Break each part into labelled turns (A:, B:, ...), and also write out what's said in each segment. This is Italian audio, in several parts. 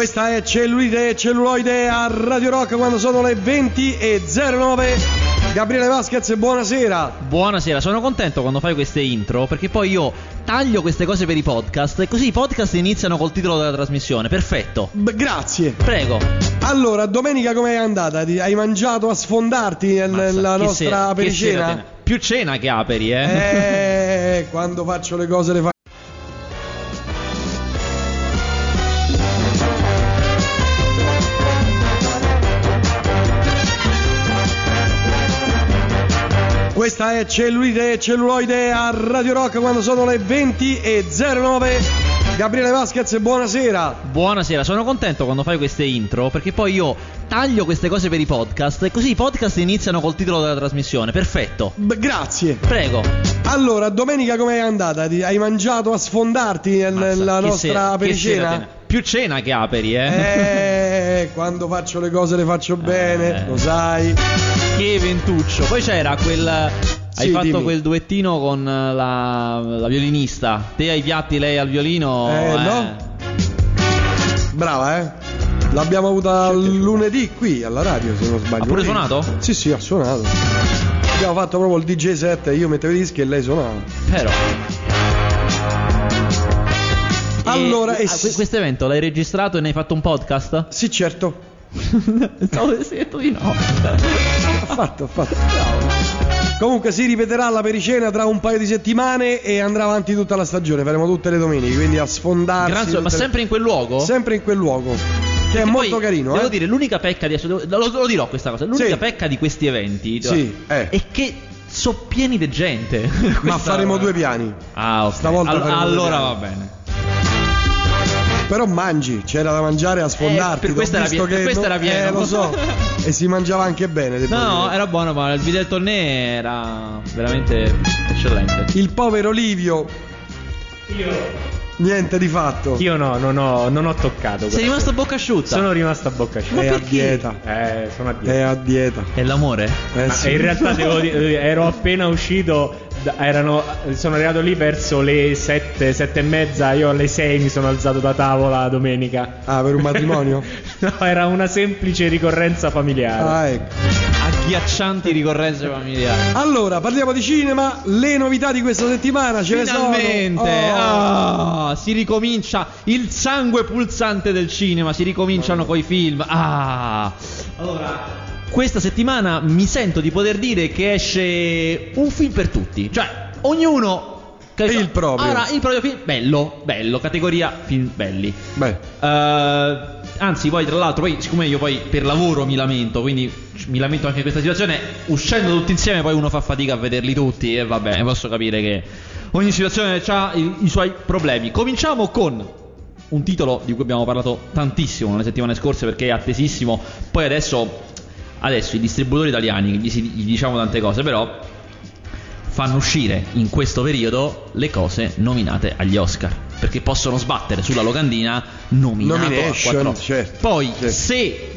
A: Questa è Cellulite e Celluloide a Radio Rock quando sono le 20 e 09. Gabriele Vasquez, buonasera.
B: Buonasera, sono contento quando fai queste intro perché poi io taglio queste cose per i podcast e così i podcast iniziano col titolo della trasmissione. Perfetto.
A: B- grazie.
B: Prego.
A: Allora, domenica com'è andata? Hai mangiato a sfondarti nella nostra
B: sera
A: pericena?
B: Più cena che aperi, eh.
A: Eh, quando faccio le cose le faccio. Questa è Cellulite e Celluloide a Radio Rock quando sono le 20 e 09. Gabriele Vasquez, buonasera.
B: Buonasera, sono contento quando fai queste intro perché poi io taglio queste cose per i podcast e così i podcast iniziano col titolo della trasmissione. Perfetto.
A: B- grazie.
B: Prego.
A: Allora, domenica com'è andata? Hai mangiato a sfondarti nel-
B: Mazza,
A: nella
B: che
A: nostra
B: sera- Più cena che aperi, eh.
A: Eh, quando faccio le cose le faccio bene,
B: Eh.
A: lo sai.
B: Che ventuccio. Poi c'era quel. Hai
A: Sì,
B: fatto
A: dimmi.
B: quel duettino con la, la violinista. Te ai piatti, lei al violino.
A: Eh, no? Brava, eh? L'abbiamo avuta lunedì qui alla radio, se non sbaglio.
B: Ha pure suonato?
A: Sì, sì, ha suonato. Abbiamo fatto proprio il DJ set, io mettevo i dischi e lei suonava.
B: Però.
A: Allora,
B: e,
A: e
B: ah, questo evento l'hai registrato e ne hai fatto un podcast?
A: Sì, certo.
B: Stavo detto di no.
A: Ho fatto, ho fatto. Comunque si ripeterà la pericena tra un paio di settimane e andrà avanti tutta la stagione, faremo tutte le domeniche, quindi a sfondarsi.
B: Grazie, ma
A: le-
B: sempre in quel luogo?
A: Sempre in quel luogo. Che è
B: Perché
A: molto
B: poi,
A: carino,
B: Devo
A: eh?
B: dire, l'unica pecca di lo, lo dirò questa cosa. L'unica
A: Sì.
B: pecca di questi eventi
A: Sì, eh.
B: è che sono pieni di gente.
A: Ma faremo due piani.
B: Ah, ok.
A: Stavolta
B: All- allora va bene.
A: Però mangi, c'era da mangiare a sfondarti.
B: Eh, per
A: t'ho
B: questo era
A: visto
B: pie- per
A: che
B: questo
A: non-
B: era pieno.
A: Eh, lo so. e si mangiava anche bene.
B: No, no, era buono, ma il video del torneo era veramente eccellente.
A: Il povero Livio,
C: Io,
A: niente di fatto.
C: io no, non ho, non ho toccato.
B: Sei
C: questa
B: rimasto a bocca asciutta.
C: Sono rimasto a bocca asciutta.
A: È a
B: perché?
A: dieta.
C: Eh, sono a
A: È
C: dieta.
A: a dieta.
B: È l'amore?
A: Eh,
C: Ma
A: sì.
C: in realtà devo dire, ero appena uscito. Erano, sono arrivato lì verso le 7, 7 e mezza. Io alle 6 mi sono alzato da tavola domenica.
A: Ah, per un matrimonio?
C: no, era una semplice ricorrenza familiare.
A: ah, ecco.
B: Agghiaccianti ricorrenze familiari.
A: Allora, parliamo di cinema. Le novità di questa settimana ce
B: Finalmente
A: ne sono. Oh.
B: ah, si ricomincia il sangue pulsante del cinema, si ricominciano coi film. Ah. Allora, questa settimana mi sento di poter dire che esce un film per tutti, cioè ognuno
A: Il proprio.
B: Ora, il proprio film bello, bello, categoria film belli.
A: Beh,
B: Eh, anzi, poi tra l'altro, poi, siccome io poi per lavoro mi lamento, quindi mi lamento anche in questa situazione, uscendo tutti insieme poi uno fa fatica a vederli tutti e vabbè, posso capire che ogni situazione ha i, i suoi problemi. Cominciamo con un titolo di cui abbiamo parlato tantissimo nelle settimane scorse perché è attesissimo, poi adesso, adesso i distributori italiani, gli, si- gli diciamo tante cose, però fanno uscire in questo periodo le cose nominate agli Oscar. Perché possono sbattere sulla locandina nominato a
A: Nomination,
B: quattro.
A: certo,
B: Poi
A: certo.
B: se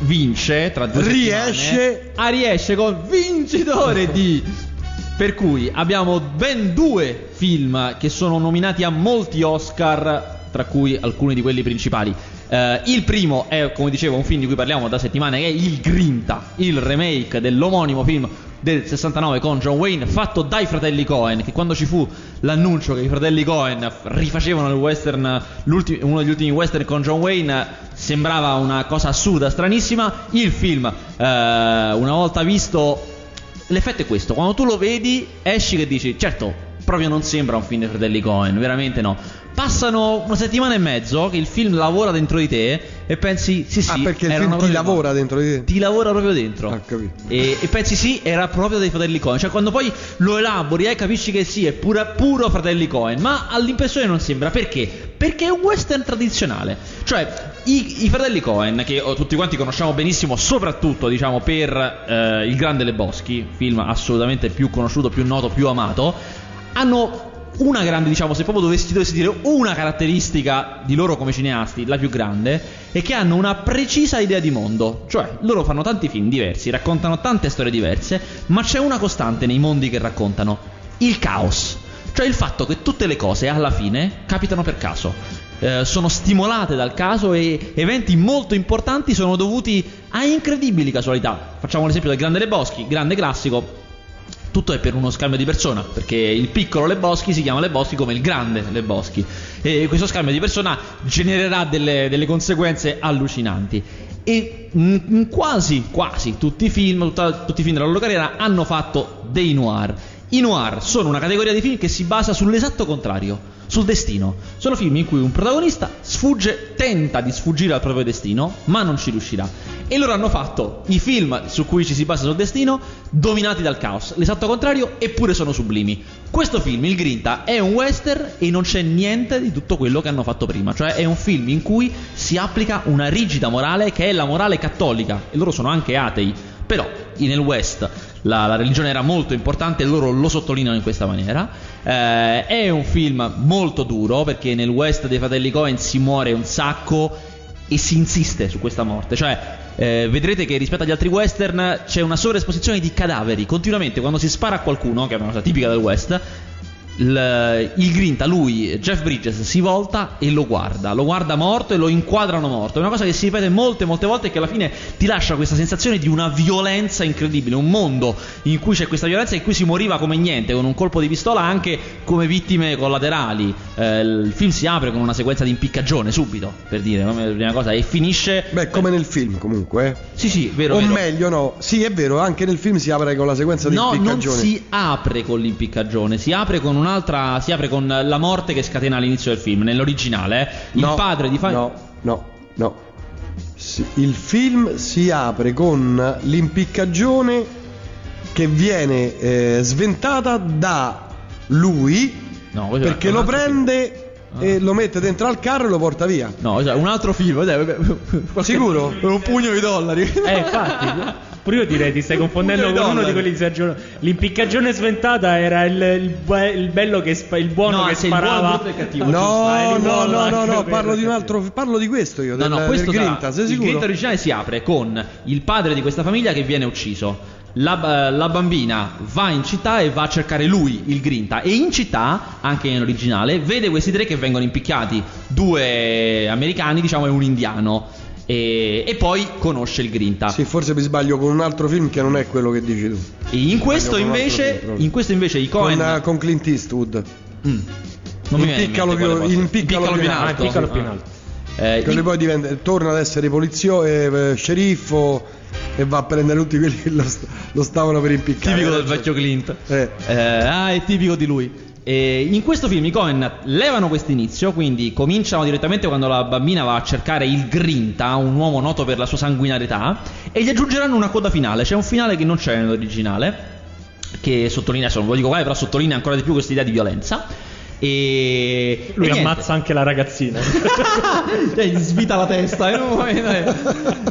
B: vince tra due
A: Riesce-
B: settimane, ah, riesce con vincitore di per cui abbiamo ben due film che sono nominati a molti Oscar, tra cui alcuni di quelli principali. Eh, il primo è, come dicevo, un film di cui parliamo da settimane, che è Il Grinta, il remake dell'omonimo film del 69 con John Wayne, fatto dai fratelli Cohen, che quando ci fu l'annuncio che i fratelli Cohen rifacevano western, uno degli ultimi western con John Wayne, sembrava una cosa assurda, stranissima. Il film, eh, una volta visto, L'effetto è questo, quando tu lo vedi esci che dici, certo, proprio non sembra un film dei fratelli Cohen, veramente no. Passano una settimana e mezzo che il film lavora dentro di te e pensi, sì sì,
A: ah, perché il film ti lavora dentro di te.
B: Ti lavora proprio dentro.
A: Ah, capito.
B: E, e pensi sì, era proprio dei fratelli Cohen. Cioè, quando poi lo elabori e capisci che sì, è pura- puro fratelli Cohen. Ma all'impressione non sembra. Perché? Perché è un western tradizionale. Cioè, i, i fratelli Cohen, che oh, tutti quanti conosciamo benissimo, soprattutto diciamo per eh, Il Grande Lebowski, film assolutamente più conosciuto, più noto, più amato, hanno una grande, diciamo, se proprio dovessi, dovessi dire una caratteristica di loro come cineasti, la più grande, è che hanno una precisa idea di mondo. Cioè, loro fanno tanti film diversi, raccontano tante storie diverse, ma c'è una costante nei mondi che raccontano: il caos. Cioè il fatto che tutte le cose alla fine capitano per caso. eh, sono stimolate dal caso e eventi molto importanti sono dovuti a incredibili casualità. Facciamo l'esempio del Grande Leboschi, grande classico. Tutto è per uno scambio di persona, perché il piccolo Leboschi si chiama Leboschi come il grande Leboschi. E questo scambio di persona genererà delle, delle conseguenze allucinanti. E in quasi, quasi tutti i film, tutta- tutti i film della loro carriera hanno fatto dei noir. I noir sono una categoria di film che si basa sull'esatto contrario, sul destino. Sono film in cui un protagonista sfugge, tenta di sfuggire al proprio destino, ma non ci riuscirà. E loro hanno fatto i film su cui ci si basa sul destino, dominati dal caos. L'esatto contrario, eppure sono sublimi. Questo film, Il Grinta, è un western e non c'è niente di tutto quello che hanno fatto prima. Cioè è un film in cui si applica una rigida morale che è la morale cattolica. E loro sono anche atei. Però nel West la, la religione era molto importante e loro lo sottolineano in questa maniera. Eh, è un film molto duro perché nel West dei fratelli Cohen si muore un sacco e si insiste su questa morte. Cioè, eh, vedrete che rispetto agli altri western c'è una sovraesposizione di cadaveri. Continuamente quando si spara a qualcuno, che è una cosa tipica del West, il, il Grinta, lui, Jeff Bridges, si volta e lo guarda, lo guarda morto e lo inquadrano morto. È una cosa che si ripete molte, molte volte e che alla fine ti lascia questa sensazione di una violenza incredibile. Un mondo in cui c'è questa violenza in cui si moriva come niente, con un colpo di pistola anche come vittime collaterali. Eh, il film si apre con una sequenza di impiccagione subito, per dire, come prima cosa, e finisce.
A: Beh, come nel film comunque. eh.
B: Sì, sì, vero.
A: o
B: vero.
A: meglio, no. Sì, è vero, anche nel film si apre con la sequenza di
B: No, non
A: impiccagione.
B: si apre con l'impiccagione, si apre con un'altra. Si apre con la morte che scatena all'inizio del film. Nell'originale, eh, il
A: No,
B: padre di Fa-
A: No, no, no. Il film si apre con l'impiccagione che viene eh, sventata da lui
B: No,
A: perché lo prende e lo mette dentro al carro e lo porta via.
B: No, cioè, un altro film. dai,
A: Sicuro?
B: Un pugno di dollari.
C: Eh, infatti. Pure io direi ti stai confondendo con uno
B: di
C: quelli di Sergio. L'impiccagione sventata era il, il be- il bello che spa- il buono
B: No,
C: che
B: se il buono,
C: sparava.
B: brutto il cattivo.
A: No,
C: eh,
A: no, no, no, no,
C: per-
A: parlo di un altro, parlo di questo io,
B: No,
A: del,
B: no,
A: del
B: questo sarà-
A: Grinta, sei
B: il
A: sicuro?
B: Grinta originale si apre con il padre di questa famiglia che viene ucciso. La, la bambina va in città e va a cercare lui, il Grinta. E in città, anche in originale, vede questi tre che vengono impicchiati: due americani, diciamo, e un indiano. E, e poi conosce il Grinta.
A: Sì, forse mi sbaglio con un altro film che non è quello che dici tu.
B: E in questo, invece,
A: film,
B: in questo invece i Cohen.
A: Con, eh, con Clint Eastwood.
B: Mm. Non mi viene in
A: Impiccalo
B: mente quale
A: più-
B: cosa.
A: impiccalo più in
C: Ah,
B: alto.
C: il piccolo più in
B: Ah.
C: alto.
B: Eh,
A: Che
B: in-
A: poi diventa, torna ad essere polizio, eh, sceriffo e va a prendere tutti quelli che lo, st- lo stavano per impiccare.
B: tipico del
A: Eh,
B: vecchio Clint.
A: Eh.
B: Eh, ah, è tipico di lui. E in questo film i Cohen levano questo inizio, quindi cominciano direttamente quando la bambina va a cercare il Grinta, un uomo noto per la sua sanguinarietà, e gli aggiungeranno una coda finale. C'è un finale che non c'è nell'originale, che sottolinea, adesso non ve lo dico quale, però sottolinea ancora di più questa idea di violenza. E
C: Lui
B: e
C: ammazza anche la ragazzina.
B: Cioè, gli svita la testa. eh, no, eh,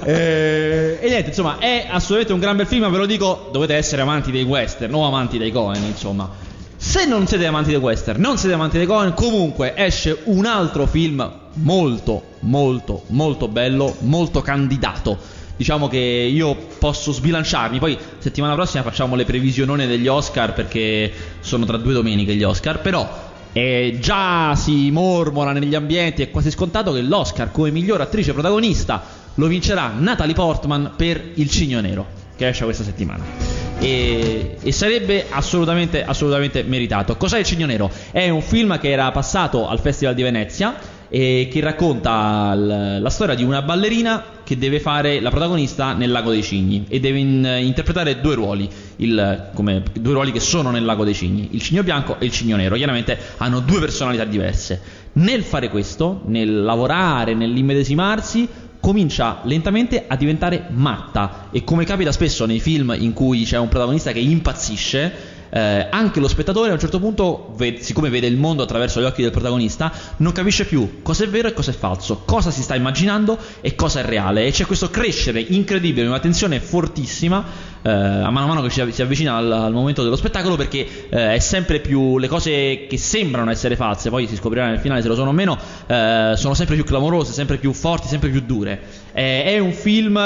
B: eh, e niente, insomma, è assolutamente un gran bel film. Ve lo dico, dovete essere amanti dei western, o amanti dei Cohen, insomma. Se non siete amanti dei western, non siete amanti dei Cohen, comunque esce un altro film molto, molto, molto bello, molto candidato. Diciamo che io posso sbilanciarmi. Poi settimana prossima facciamo le previsionone degli Oscar perché sono tra due domeniche gli Oscar. Però e già si mormora negli ambienti, è quasi scontato che l'Oscar come miglior attrice protagonista lo vincerà Natalie Portman per Il Cigno Nero, che esce questa settimana. E, e sarebbe assolutamente, assolutamente meritato. Cos'è Il Cigno Nero? È un film che era passato al Festival di Venezia e che racconta l- la storia di una ballerina che deve fare la protagonista nel Lago dei Cigni e deve in- interpretare due ruoli, il- come, due ruoli che sono nel Lago dei Cigni, il cigno bianco e il cigno nero. Chiaramente hanno due personalità diverse. Nel fare questo, nel lavorare, nell'immedesimarsi, comincia lentamente a diventare matta e come capita spesso nei film in cui c'è un protagonista che impazzisce, eh, anche lo spettatore a un certo punto, ve- siccome vede il mondo attraverso gli occhi del protagonista, non capisce più cosa è vero e cosa è falso, cosa si sta immaginando e cosa è reale. E c'è questo crescere incredibile, una tensione fortissima, eh, a mano a mano che ci si avvicina al, al momento dello spettacolo, perché eh, è sempre più le cose che sembrano essere false, poi si scoprirà nel finale se lo sono o meno, eh, sono sempre più clamorose, sempre più forti, sempre più dure. Eh, è un film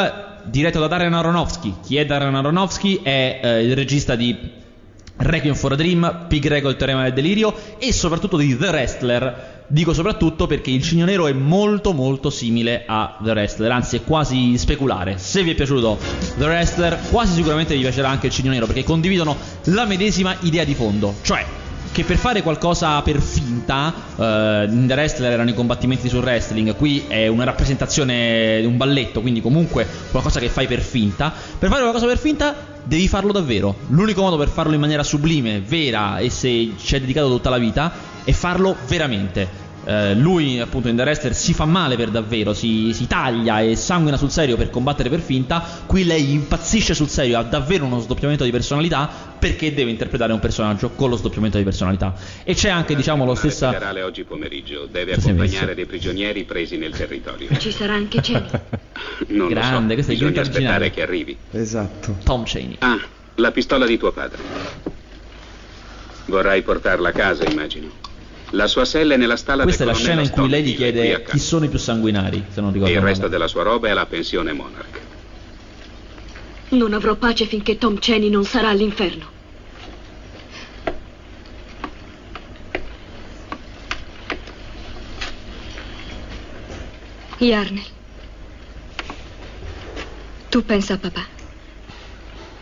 B: diretto da Darren Aronofsky. Chi è Darren Aronofsky? È eh, il regista di Requiem for a Dream, Pig Rego il teorema del delirio e soprattutto di The Wrestler Dico soprattutto perché il Cigno Nero è molto molto simile a The Wrestler, anzi è quasi speculare. Se vi è piaciuto The Wrestler, quasi sicuramente vi piacerà anche il Cigno Nero perché condividono la medesima idea di fondo, cioè che per fare qualcosa per finta, eh, in The Wrestler erano i combattimenti sul wrestling, qui è una rappresentazione di un balletto, quindi comunque qualcosa che fai per finta. Per fare qualcosa per finta devi farlo davvero. L'unico modo per farlo in maniera sublime, vera e se ci hai dedicato tutta la vita è farlo veramente. Eh, lui appunto in The Wrestler si fa male per davvero, si, si, taglia e sanguina sul serio per combattere per finta, qui lei impazzisce sul serio, ha davvero uno sdoppiamento di personalità perché deve interpretare un personaggio con lo sdoppiamento di personalità. E c'è anche diciamo lo stesso...
D: Il generale oggi pomeriggio deve accompagnare dei prigionieri presi nel territorio.
E: Ci sarà anche Cheney.
D: non
B: Grande,
D: lo so,
B: questo è il
D: bisogna aspettare
B: originale.
D: che arrivi.
A: Esatto.
B: Tom Cheney.
D: Ah, la pistola di tuo padre. Vorrai portarla a casa, immagino. La sua sella è nella stalla
B: Questa è la
D: del
B: scena in cui lei gli chiede chi sono i più sanguinari, se non
D: E
B: ricordo
D: il resto della sua roba è alla pensione Monarch.
E: Non avrò pace finché Tom Cheney non sarà all'inferno. Yarnell, tu pensa a papà.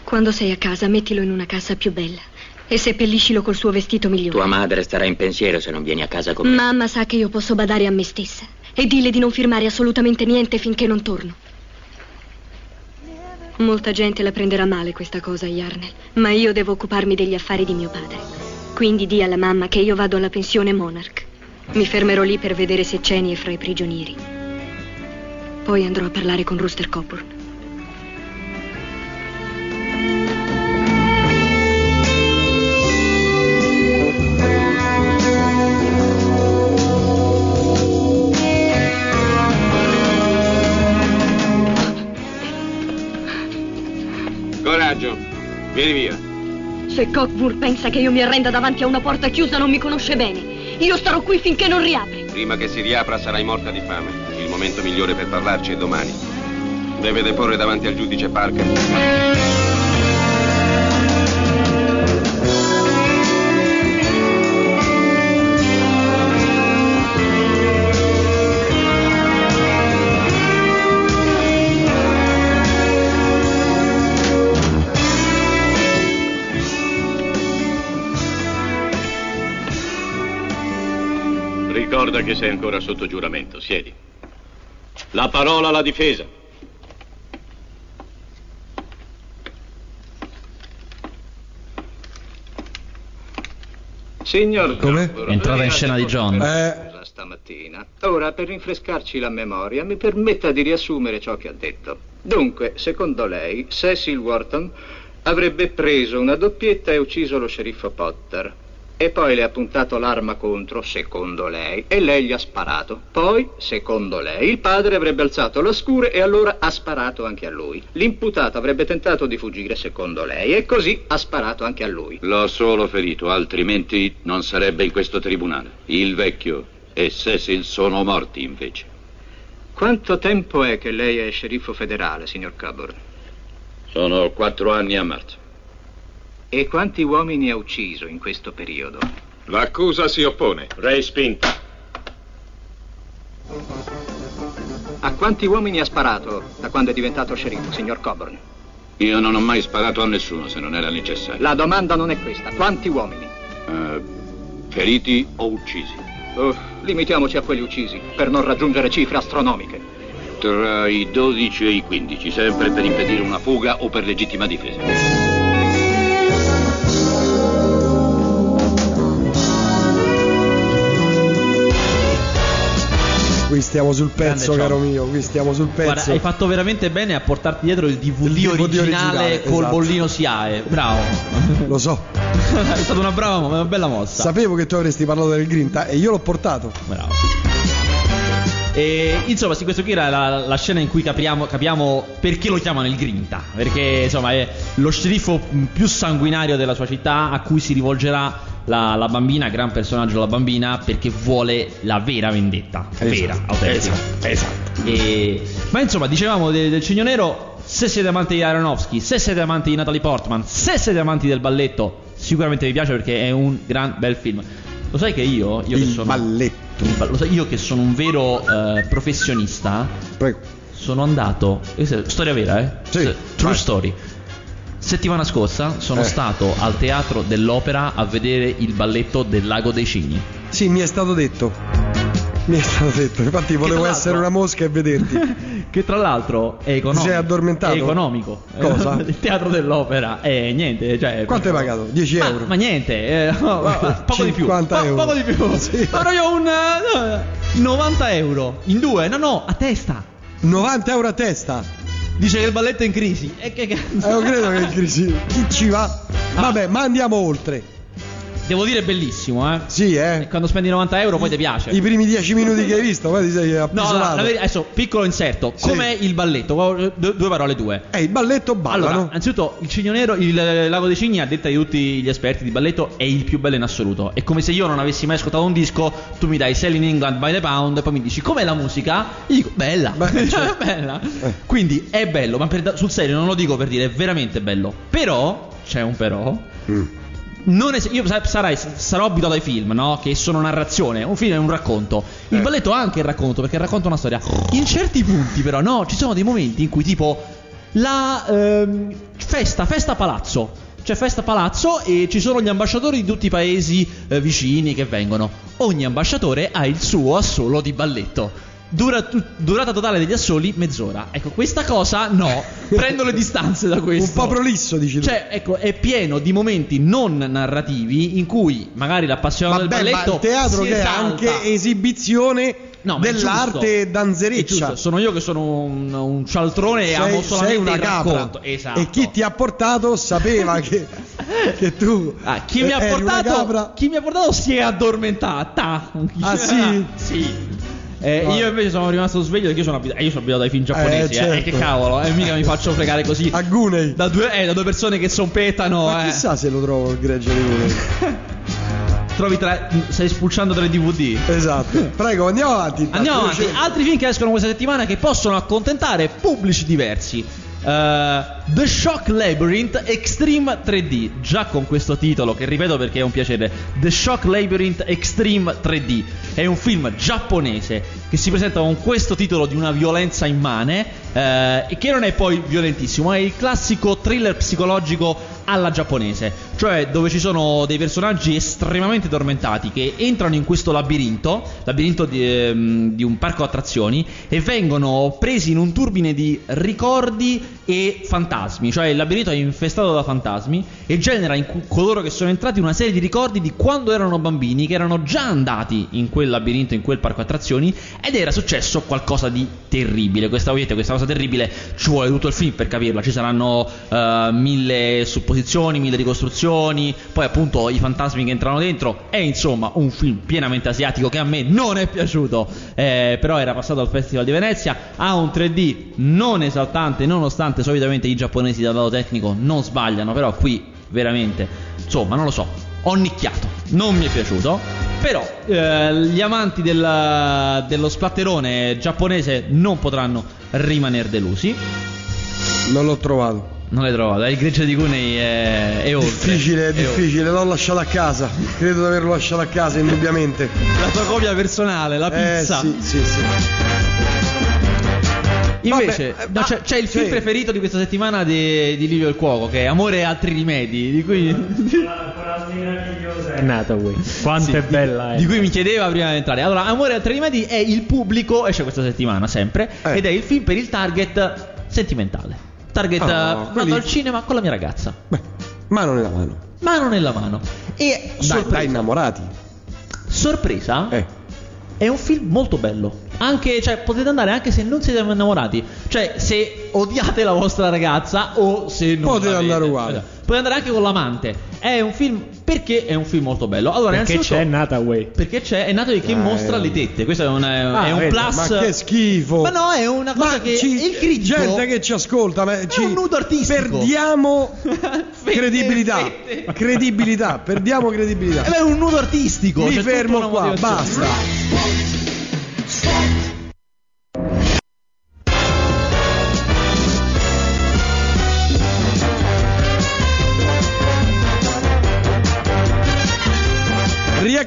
E: Quando sei a casa, mettilo in una cassa più bella e seppelliscilo col suo vestito migliore.
F: Tua madre starà in pensiero se non vieni a casa con me.
E: Mamma sa che io posso badare a me stessa e dille di non firmare assolutamente niente finché non torno. Molta gente la prenderà male questa cosa, Yarnell, ma io devo occuparmi degli affari di mio padre. Quindi di alla mamma che io vado alla pensione Monarch. Mi fermerò lì per vedere se Cheney è fra i prigionieri. Poi andrò a parlare con Rooster Coburn.
D: Vieni via.
E: Se Cockburn pensa che io mi arrenda davanti a una porta chiusa non mi conosce bene. Io starò qui finché non riapre.
D: Prima che si riapra sarai morta di fame. Il momento migliore per parlarci è domani. Deve deporre davanti al giudice Parker.
G: Ricorda che sei ancora sotto giuramento, siedi. La parola alla difesa.
H: Signor
A: Come?
H: Coburn,
B: Entrata in scena di John.
A: Eh.
H: stamattina. Ora, per rinfrescarci la memoria, mi permetta di riassumere ciò che ha detto. Dunque, secondo lei, Cecil Wharton avrebbe preso una doppietta e ucciso lo sceriffo Potter. E poi le ha puntato l'arma contro, secondo lei, e lei gli ha sparato. Poi, secondo lei, il padre avrebbe alzato la scure e allora ha sparato anche a lui. L'imputato avrebbe tentato di fuggire, secondo lei, e così ha sparato anche a lui.
G: L'ho solo ferito, altrimenti non sarebbe in questo tribunale. Il vecchio e Cecil sono morti invece.
H: Quanto tempo è che lei è sceriffo federale, signor Coburn?
G: Sono quattro anni a marzo.
H: E quanti uomini ha ucciso in questo periodo?
D: L'accusa si oppone.
G: Ray Spinta.
H: A quanti uomini ha sparato da quando è diventato sceriffo, signor Coburn?
G: Io non ho mai sparato a nessuno se non era necessario.
H: La domanda non è questa. Quanti uomini?
G: Eh, feriti o uccisi?
H: Oh, limitiamoci a quelli uccisi, per non raggiungere cifre astronomiche.
G: Tra i 12 e i 15, sempre per impedire una fuga o per legittima difesa.
A: Stiamo sul pezzo,
B: Grande
A: caro mio. Qui stiamo sul pezzo.
B: Guarda, hai fatto veramente bene a portarti dietro il DVD,
A: Il DVD
B: originale,
A: originale,
B: col
A: esatto.
B: bollino SIAE. Bravo.
A: Lo so.
B: è stata una brava, una bella mossa.
A: Sapevo che tu avresti parlato del Grinta e io l'ho portato.
B: Bravo. E insomma, sì, questo qui era la, la scena in cui capiamo, capiamo perché lo chiamano il Grinta. Perché insomma è lo sceriffo più sanguinario della sua città a cui si rivolgerà la, la bambina, gran personaggio la bambina, perché vuole la vera vendetta. Vera,
A: Esatto,
B: autentica.
A: Esatto.
B: E- Ma insomma, dicevamo de- del Cigno Nero, se siete amanti di Aronofsky, se siete amanti di Natalie Portman, se siete amanti del balletto, sicuramente vi piace perché è un gran bel film. Lo sai che io, io che
A: Il
B: sono
A: balletto.
B: lo sai, io che sono un vero eh, professionista,
A: Prego.
B: sono andato. storia vera, eh?
A: Sì,
B: True
A: vai.
B: story. Settimana scorsa sono
A: Eh.
B: stato al teatro dell'opera a vedere il balletto del Lago dei Cigni.
A: Sì, mi è stato detto. Mi è stato detto. Infatti volevo essere una mosca e vederti.
B: Che tra l'altro è economico.
A: Sei addormentato?
B: È economico.
A: Cosa?
B: Il teatro dell'opera è niente. Cioè,
A: Quanto hai pagato? 10
B: Ma-
A: euro?
B: Ma, niente, eh, no, ma- poco di più.
A: 50
B: Po-
A: euro.
B: Poco di più.
A: Sì.
B: Ma proprio un eh, 90 euro in due. No, no, a testa.
A: 90 euro a testa.
B: Dice che il balletto è in crisi. E che cazzo?
A: Eh, io credo che in crisi. Chi ci va?
B: Ah.
A: Vabbè, ma andiamo oltre.
B: Devo dire bellissimo, eh.
A: Sì,
B: E
A: eh.
B: Quando spendi 90 euro poi ti piace.
A: I primi 10 minuti che hai visto, poi ti sei
B: No, no,
A: appisolato.
B: la verità- adesso piccolo inserto.
A: Sì.
B: Com'è il balletto? Du- due parole due.
A: Eh, il balletto ballano.
B: Allora, innanzitutto il Cigno Nero, il Lago dei Cigni, a detta di tutti gli esperti di balletto, è il più bello in assoluto. È come se io non avessi mai ascoltato un disco, tu mi dai Selling England by the Pound, e poi mi dici com'è la musica? Io dico bella,
A: Beh,
B: Cioè,
A: certo.
B: bella.
A: Eh.
B: Quindi è bello, ma per- sul serio non lo dico per dire, è veramente bello. Però, c'è un però.
A: Mm.
B: Non es- io sa- sarai- sarò abituato ai film, no? Che sono narrazione. Un film è un racconto. Il
A: Eh.
B: balletto ha anche il racconto, perché racconta una storia. In certi punti, però, no, ci sono dei momenti in cui, tipo, la ehm, festa, festa palazzo. C'è festa palazzo e ci sono gli ambasciatori di tutti i paesi eh, vicini che vengono. Ogni ambasciatore ha il suo assolo di balletto. Dura tu- durata totale degli assoli mezz'ora. Ecco, questa cosa no. Prendo le distanze da
A: Un
B: questo.
A: po' prolisso, dici tu.
B: Cioè, ecco, è pieno di momenti non narrativi in cui magari l'appassionato del
A: Vabbè, ma
B: balletto
A: il teatro
B: si
A: che è
B: esalta.
A: anche esibizione
B: No, ma è
A: dell'arte
B: giusto. È
A: danzereccia.
B: Sono io che sono un, un cialtrone e amo solamente il racconto. Esatto.
A: E chi ti ha portato sapeva che, che tu
B: Ah, chi mi, ha
A: eri una
B: portato,
A: capra.
B: chi mi ha portato si è addormentata.
A: Ah, sì?
B: sì. Eh, io invece sono rimasto sveglio perché io sono, abituato, io sono abituato ai film giapponesi.
A: Eh,
B: eh,
A: certo.
B: che cavolo, e mica mi faccio fregare così.
A: A Gunei.
B: Da due, eh, da due persone che zompettano.
A: Ma
B: eh.
A: chissà se lo trovo il gregge di Gunei.
B: Trovi tra. Stai spulciando tre DVD.
A: esatto. Prego, andiamo avanti. intanto.
B: Andiamo avanti. Altri film che escono questa settimana che possono accontentare pubblici diversi. Eh, The Shock Labyrinth Extreme 3D. Già con questo titolo, che ripeto perché è un piacere. The Shock Labyrinth Extreme 3D. È un film giapponese che si presenta con questo titolo di una violenza immane. eh, e che non è poi violentissimo. È il classico thriller psicologico alla giapponese, cioè dove ci sono dei personaggi estremamente tormentati che entrano in questo labirinto, labirinto di, ehm, di un parco attrazioni, e vengono presi in un turbine di ricordi e fantasmi, cioè il labirinto è infestato da fantasmi e genera in cu- coloro che sono entrati una serie di ricordi di quando erano bambini, che erano già andati in quel labirinto, in quel parco attrazioni, ed era successo qualcosa di terribile. Questa, ovviamente, questa cosa terribile ci vuole tutto il film per capirla, ci saranno eh, mille supposizioni, mille ricostruzioni, poi appunto i fantasmi che entrano dentro. È insomma un film pienamente asiatico che a me non è piaciuto, eh, però era passato al Festival di Venezia. Ha un 3D non esaltante, nonostante solitamente i giapponesi dal lato tecnico non sbagliano, però qui veramente, insomma, non lo so. Ho nicchiato, non mi è piaciuto. Però eh, gli amanti del- dello splatterone giapponese non potranno rimanere delusi.
A: Non l'ho trovato.
B: Non l'hai trovato, il gregge di Cunei è, è oltre.
A: Difficile, è
B: È oltre.
A: difficile. L'ho lasciato a casa. Credo di averlo lasciato a casa, indubbiamente.
B: La tua copia personale, la
A: Eh,
B: pizza.
A: sì, sì, sì.
B: Invece,
A: Vabbè, eh,
B: no, c'è, c'è il film
A: sì.
B: preferito di questa settimana di, di Livio il Cuoco, che è Amore e altri rimedi, di cui,
C: È nata qui. Quanto
B: Sì,
C: è
B: di-
C: bella è.
B: Di cui mi chiedeva prima di entrare. Allora, Amore e altri rimedi è il pubblico, esce questa settimana sempre,
A: Eh.
B: ed è il film per il target sentimentale. Target,
A: Ah,
B: eh, vado al cinema con la mia ragazza.
A: Beh, mano nella mano.
B: Mano nella mano. E
A: Dai,
B: sorpresa,
A: dai innamorati.
B: sorpresa
A: Eh.
B: È un film molto bello. Anche, cioè, potete andare anche se non siete innamorati. Cioè, se odiate la vostra ragazza o se non
A: Potete
B: l'avete.
A: andare uguale.
B: Esatto. Potete andare anche con l'amante. È un film. Perché è un film molto bello? Allora,
C: Perché c'è Nata Way.
B: Perché c'è è nato di che
A: Eh.
B: mostra le tette. Questo è un, è
C: Ah,
B: un plus.
A: Ma che schifo.
B: Ma no, è una cosa
A: Ma
B: che
A: ci-
B: il critico.
A: gente che ci ascolta, ma ci
B: un nudo artistico.
A: perdiamo
B: Fette,
A: credibilità.
B: fette.
A: credibilità, perdiamo credibilità.
B: Eh è un nudo artistico.
A: Mi fermo qua, basta.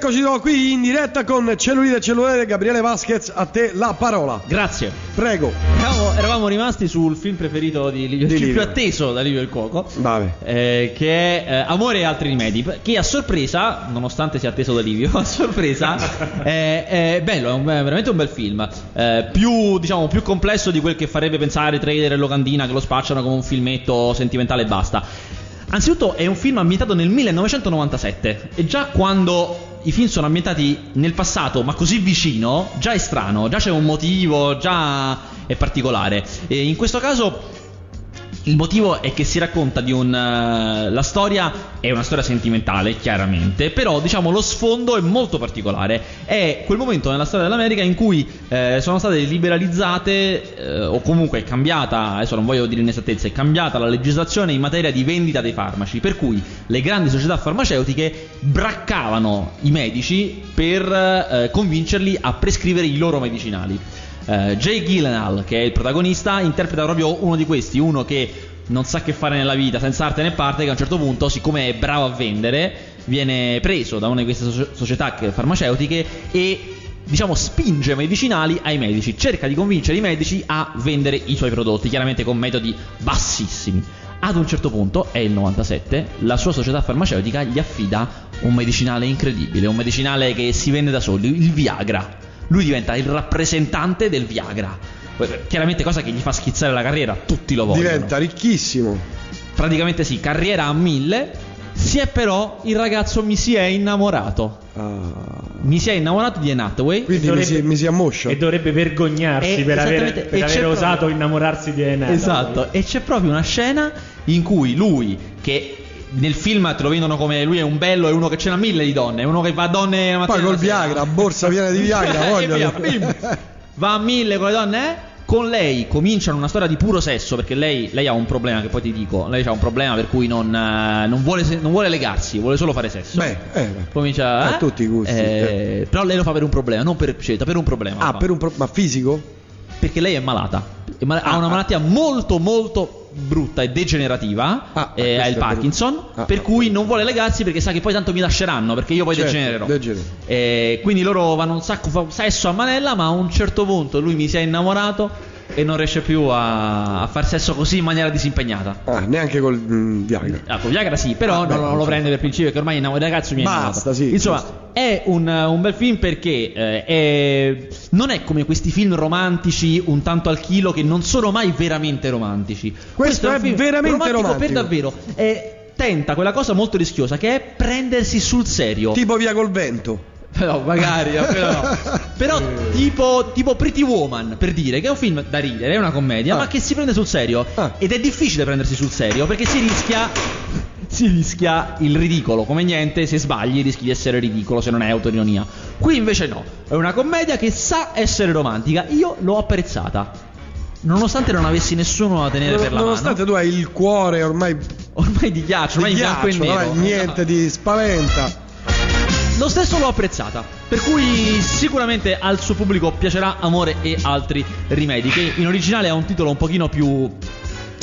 A: Eccoci qui in diretta con Cellulite e Cellulite. Gabriele Vasquez, a te la parola.
B: Grazie.
A: Prego.
B: Eravamo, eravamo rimasti sul film preferito di Livio,
A: Di
B: il film più
A: Livio.
B: atteso da Livio il Cuoco.
A: Vabbè.
B: eh, che è eh, Amore e altri rimedi. Che a sorpresa, nonostante sia atteso da Livio, a sorpresa è, è bello, è, un- è veramente un bel film. Eh, più, diciamo, più complesso di quel che farebbe pensare Trader e Locandina che lo spacciano come un filmetto sentimentale e basta. Anzitutto è un film ambientato nel 1997 e già quando i film sono ambientati nel passato ma così vicino, già è strano, già c'è un motivo, già è particolare. E in questo caso il motivo è che si racconta di un. eh, la storia è una storia sentimentale, chiaramente. Però, diciamo, lo sfondo è molto particolare. È quel momento nella storia dell'America in cui eh, sono state liberalizzate, eh, o comunque è cambiata, adesso non voglio dire in esattezza, è cambiata la legislazione in materia di vendita dei farmaci. Per cui le grandi società farmaceutiche braccavano i medici per eh, convincerli a prescrivere i loro medicinali. Eh, Jay Gyllenhaal, che è il protagonista, interpreta proprio uno di questi, uno che non sa che fare nella vita, senza arte né parte, che a un certo punto, siccome è bravo a vendere, viene preso da una di queste soci- società che- farmaceutiche e diciamo spinge medicinali ai medici, cerca di convincere i medici a vendere i suoi prodotti, chiaramente con metodi bassissimi. Ad un certo punto, è il 97, la sua società farmaceutica gli affida un medicinale incredibile, un medicinale che si vende da solo, il Viagra. Lui diventa il rappresentante del Viagra. Chiaramente cosa che gli fa schizzare la carriera, tutti lo vogliono.
A: Diventa ricchissimo.
B: Praticamente sì, carriera a mille. Si è però il ragazzo mi si è innamorato.
A: Ah,
B: Mi si è innamorato di Anne Hathaway.
A: quindi mi
C: dovrebbe-
A: si, mi si ammoscia.
C: E dovrebbe vergognarsi
B: Eh,
C: per aver, per
B: e
C: aver
B: c'è
C: osato
B: proprio-
C: innamorarsi di Enel.
B: Esatto, e c'è proprio una scena in cui lui, che nel film te lo vendono come lui è un bello, è uno che ce n'ha mille di donne, è uno che va a donne
A: Poi col. Viagra, borsa piena di Viagra, voglio.
B: via. Va a mille con le donne, eh? Con lei cominciano una storia di puro sesso perché lei, lei ha un problema che poi ti dico. Lei ha un problema per cui non, eh, non vuole, non vuole legarsi, vuole solo fare sesso.
A: Beh, eh.
B: Comincia
A: A
B: eh?
A: tutti i gusti,
B: Eh, Però lei lo fa per un problema, non per scelta, per un problema.
A: Ah, per un pro- ma fisico?
B: Perché lei è malata. È mal- ha
A: Ah,
B: una
A: ah.
B: malattia molto molto brutta e degenerativa.
A: Ah,
B: eh,
A: questo
B: ha il Parkinson.
A: per- ah,
B: per cui non vuole legarsi perché sa che poi tanto mi lasceranno. Perché io poi
A: Certo,
B: degenererò.
A: degenero.
B: Eh, quindi loro vanno un sacco fa sesso a manella. Ma a un certo punto lui mi si è innamorato. E non riesce più a, a far sesso così in maniera disimpegnata.
A: Ah, neanche col mm, Viagra.
B: Ah, con Viagra sì, però
A: Ah, beh,
B: non, non lo prende per principio perché ormai è il ragazzo mi è
A: Basta, sì,
B: Insomma,
A: giusto.
B: è un, un bel film perché eh, è- non è come questi film romantici un tanto al chilo che non sono mai veramente romantici.
A: Questo
B: un
A: è
B: film
A: veramente
B: per
A: romantico.
B: davvero. È- tenta quella cosa molto rischiosa che è prendersi sul serio.
A: Tipo via col vento.
B: No, magari, però, no. però tipo, tipo Pretty Woman, per dire, che è un film da ridere, è una commedia,
A: Ah.
B: ma che si prende sul serio.
A: Ah.
B: Ed è difficile prendersi sul serio, perché si rischia... Si rischia il ridicolo, come niente, se sbagli rischi di essere ridicolo se non è autoironia. Qui invece no, è una commedia che sa essere romantica, io l'ho apprezzata. Nonostante non avessi nessuno da tenere per la
A: Nonostante
B: mano.
A: tu hai il cuore ormai
B: Ormai di ghiaccio, ormai
A: di
B: bianco e
A: ghiaccio,
B: nero.
A: ormai niente ti spaventa.
B: Lo stesso l'ho apprezzata, per cui sicuramente al suo pubblico piacerà Amore e altri rimedi, che in originale ha un titolo un pochino più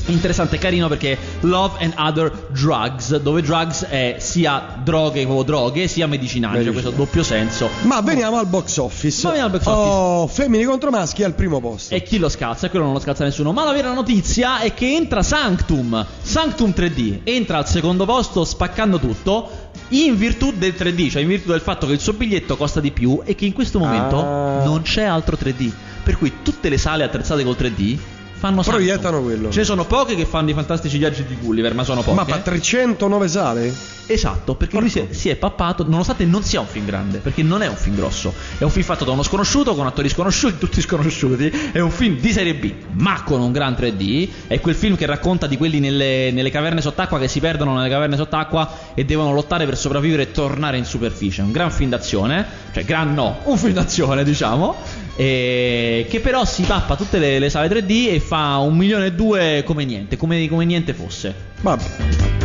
B: interessante e carino perché Love and Other Drugs, dove drugs è sia droghe o droghe, sia medicinali, cioè questo doppio senso.
A: Ma veniamo al box office.
B: Ma veniamo al box
A: Oh, femmini contro maschi al primo posto.
B: E chi lo scalza? Quello non lo scalza nessuno. Ma la vera notizia è che entra Sanctum. Sanctum 3D entra al secondo posto spaccando tutto. In virtù del 3D, cioè in virtù del fatto che il suo biglietto costa di più e che in questo momento
A: Ah.
B: non c'è altro 3D. Per cui tutte le sale attrezzate col 3D fanno.
A: Proiettano quello.
B: Ce ne sono poche che fanno i fantastici viaggi di Gulliver, ma sono poche.
A: Ma fa 309 sale?
B: Esatto, perché lui si è, si è pappato, nonostante non sia un film grande, perché non è un film grosso, è un film fatto da uno sconosciuto, con attori sconosciuti, tutti sconosciuti, è un film di serie B, ma con un gran 3D, è quel film che racconta di quelli nelle, nelle caverne sott'acqua che si perdono nelle caverne sott'acqua e devono lottare per sopravvivere e tornare in superficie, un gran film d'azione, cioè gran no, un film d'azione diciamo, e che però si pappa tutte le, le sale 3D e fa un milione e due come niente, come, come niente fosse.
A: Vabbè.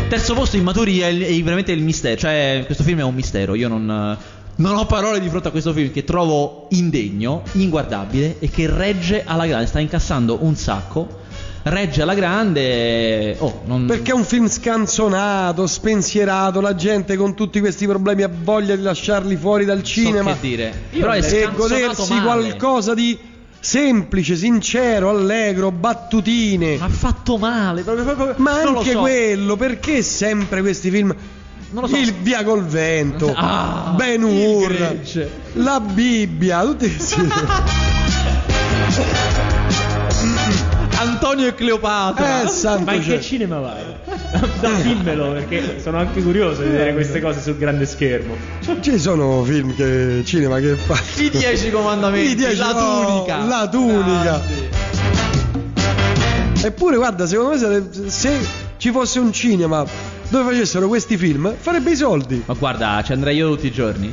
B: Terzo posto Immaturi è, è veramente il mistero. Cioè, questo film è un mistero. Io non, non ho parole di fronte a questo film che trovo indegno, inguardabile e che regge alla grande. Sta incassando un sacco. Regge alla grande. Oh, non...
A: Perché è un film scanzonato, spensierato, la gente con tutti questi problemi ha voglia di lasciarli fuori dal cinema
B: che dire. Però è
A: e godersi
B: male.
A: qualcosa di semplice, sincero, allegro, battutine.
B: Ma fatto male, proprio, proprio-
A: Ma anche
B: so.
A: quello, perché sempre questi film?
B: Non lo so.
A: Il Via col vento,
B: Ah,
A: Ben Hur, la Bibbia, tutti questi.
B: Antonio e Cleopatra.
A: eh, santo
C: Ma in
A: cielo.
C: che cinema vai? Dimmelo perché sono anche curioso di vedere queste cose sul grande schermo.
A: Ci sono film che cinema che fa.
B: I dieci comandamenti,
A: I dieci-
B: la
A: oh,
B: tunica.
A: la tunica.
B: Grandi.
A: Eppure, guarda, secondo me se, se ci fosse un cinema dove facessero questi film, farebbe i soldi.
B: Ma guarda, ci andrei io tutti i giorni.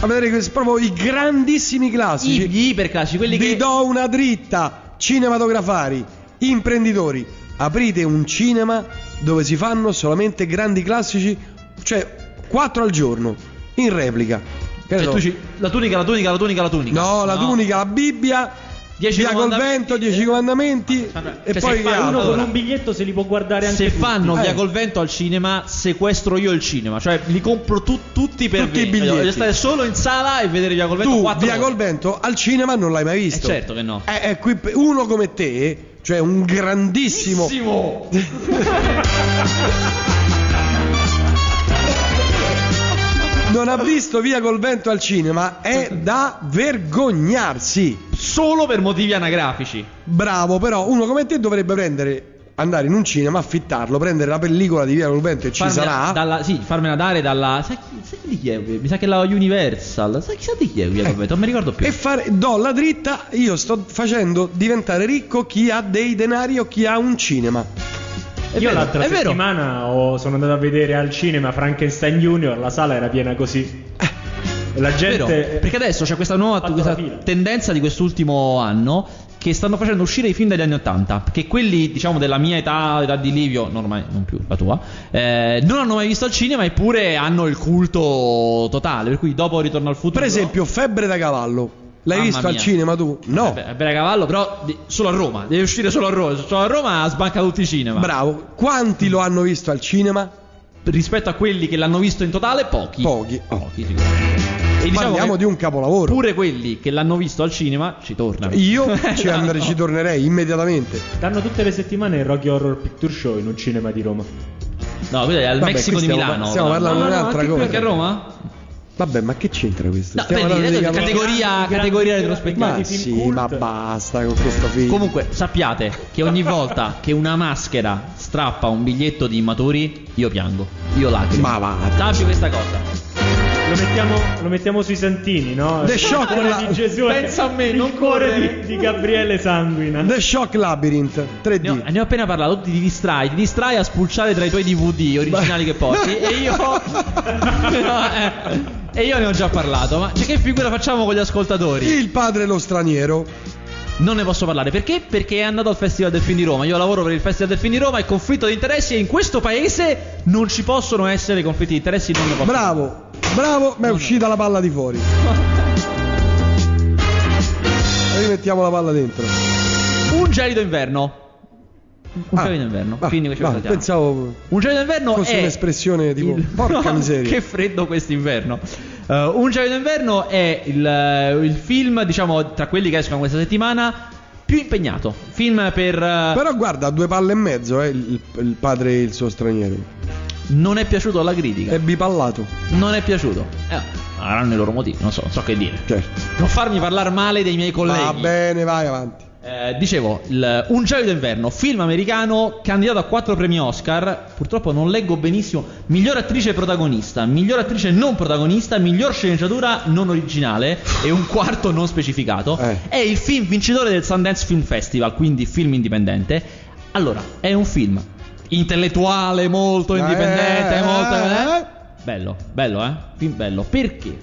A: A vedere questi- proprio i grandissimi classici.
B: I, gli iperclassici, quelli
A: Vi
B: che
A: do una dritta, cinematografari, imprenditori, aprite un cinema dove si fanno solamente grandi classici, cioè 4 al giorno, in replica.
B: Cioè, tu ci- la tunica, la tunica, la tunica, la tunica.
A: No, la tunica, la Bibbia,
B: Dieci
A: via col
B: comandamenti.
A: vento, 10 comandamenti
B: Vabbè,
A: e
B: cioè,
A: poi
B: fai
C: Uno
A: altro?
C: con
B: Allora.
C: un biglietto se li può guardare anche
B: Se
C: tutti.
B: fanno
A: Eh.
B: via col vento al cinema, sequestro io il cinema. Cioè, li compro tu- tutti per
A: Tutti i
B: me.
A: biglietti.
B: Voglio stare solo in sala e vedere via col vento
A: Tu,
B: quattro
A: via
B: ore.
A: col vento, al cinema non l'hai mai
B: Eh,
A: visto.
B: certo che no.
A: Eh, eh, qui uno come te, cioè un grandissimo non ha visto via col vento al cinema, è da vergognarsi.
B: Solo per motivi anagrafici.
A: Bravo, però uno come te dovrebbe prendere andare in un cinema, affittarlo, prendere la pellicola di via col vento e ci
B: Farmela
A: sarà.
B: Dalla, sì, farmela dare dalla. Sai, chi- sai di chi è? Mi sa che è la Universal. Sai chissà di chi è via col vento? Non mi ricordo più.
A: E fare, do la dritta, io sto facendo diventare ricco chi ha dei denari o chi ha un cinema.
B: È
C: Io
B: vero,
C: l'altra
B: è vero.
C: settimana ho- sono andato a vedere al cinema Frankenstein Junior, la sala era piena così. E la
B: È vero,
C: gente
B: perché adesso c'è questa nuova questa tendenza di quest'ultimo anno che stanno facendo uscire i film degli anni 80 che quelli diciamo della mia età, età di Livio, non ormai non più la tua, eh, non hanno mai visto al cinema eppure hanno il culto totale, per cui dopo Ritorno al futuro
A: Per esempio, Febbre da cavallo. L'hai
B: Mamma
A: visto al
B: mia.
A: cinema tu? No.
B: Beh, beh, cavallo, però di- solo a Roma, deve uscire solo a Roma, solo a Roma sbanca tutti i cinema.
A: Bravo. Quanti lo hanno visto al cinema?
B: Rispetto a quelli che l'hanno visto in totale, pochi.
A: Pochi.
B: Pochi, sicuramente. E diciamo
A: Parliamo di un capolavoro.
B: pure quelli che l'hanno visto al cinema ci tornano.
A: Io ci, andrei, ci tornerei immediatamente.
C: danno tutte le settimane il Rocky Horror Picture Show in un cinema di Roma.
B: No, quello è al
A: Vabbè,
B: Messico
A: qui
B: di
A: stiamo-
B: Milano.
A: stiamo parlando
B: No,
A: di
B: no,
A: un'altra
B: anche
A: cosa.
B: Anche a Roma?
A: Vabbè, ma che c'entra questo?
B: No,
A: Stiamo
B: vedi,
A: parlando di
B: adesso
A: capolavoro.
B: categoria,
C: grandi-
B: categoria
C: grandi-
B: retrospettiva.
A: Ma
C: grandi film
A: sì,
C: cult.
A: ma basta con questo film.
B: Comunque, sappiate che ogni volta che una maschera strappa un biglietto di immaturi, io piango. Io lacrimo.
A: Ma va.
B: Sappi questa cosa.
C: Lo mettiamo, lo mettiamo sui santini, no?
A: The
C: Il
A: Shock
C: cuore
A: la-
C: di Gesù. è
B: Pensa a me,
C: il
B: non
C: cuore di, di Gabriele Sanguina.
A: The Shock Labyrinth 3D.
B: Ne ho, ne ho appena parlato, ti distrai, ti distrai a spulciare tra i tuoi DVD originali che porti e io No, eh, e io ne ho già parlato, ma cioè, che figura facciamo con gli ascoltatori?
A: Il padre e lo straniero.
B: Non ne posso parlare perché? Perché è andato al Festival del Film di Roma. Io lavoro per il Festival del Film di Roma e conflitto di interessi e in questo paese non ci possono essere conflitti di interessi, non ne possono.
A: Bravo, bravo, ma è uscita la palla di fuori. Rimettiamo la palla dentro.
B: Un gelido inverno. Un
A: Ah,
B: gelido inverno.
A: ah,
B: Quindi saltiamo.
A: pensavo
B: Un gelido inverno
A: fosse
B: è
A: un'espressione tipo,
B: il-
A: porca miseria.
B: Che freddo quest'inverno. Uh, un gelido inverno è il, eh, il film, diciamo, tra quelli che escono questa settimana più impegnato. Film per eh,
A: Però guarda, due palle e mezzo, eh, il, il padre e il suo straniero.
B: Non è piaciuto alla critica.
A: È bipallato.
B: Non è piaciuto. Eh, avranno i loro motivi, non so, non so che dire.
A: Certo.
B: Non farmi parlare male dei miei colleghi.
A: Va bene, vai avanti.
B: Eh, dicevo, il- Un gelido inverno, film americano candidato a quattro premi Oscar. Purtroppo non leggo benissimo. Miglior attrice protagonista, miglior attrice non protagonista, miglior sceneggiatura non originale e un quarto non specificato.
A: Eh.
B: È il film vincitore del Sundance Film Festival, quindi film indipendente. Allora, è un film intellettuale, molto
A: Eh,
B: indipendente,
A: eh,
B: molto.
A: eh.
B: Bello, bello, eh? Film bello. Perché?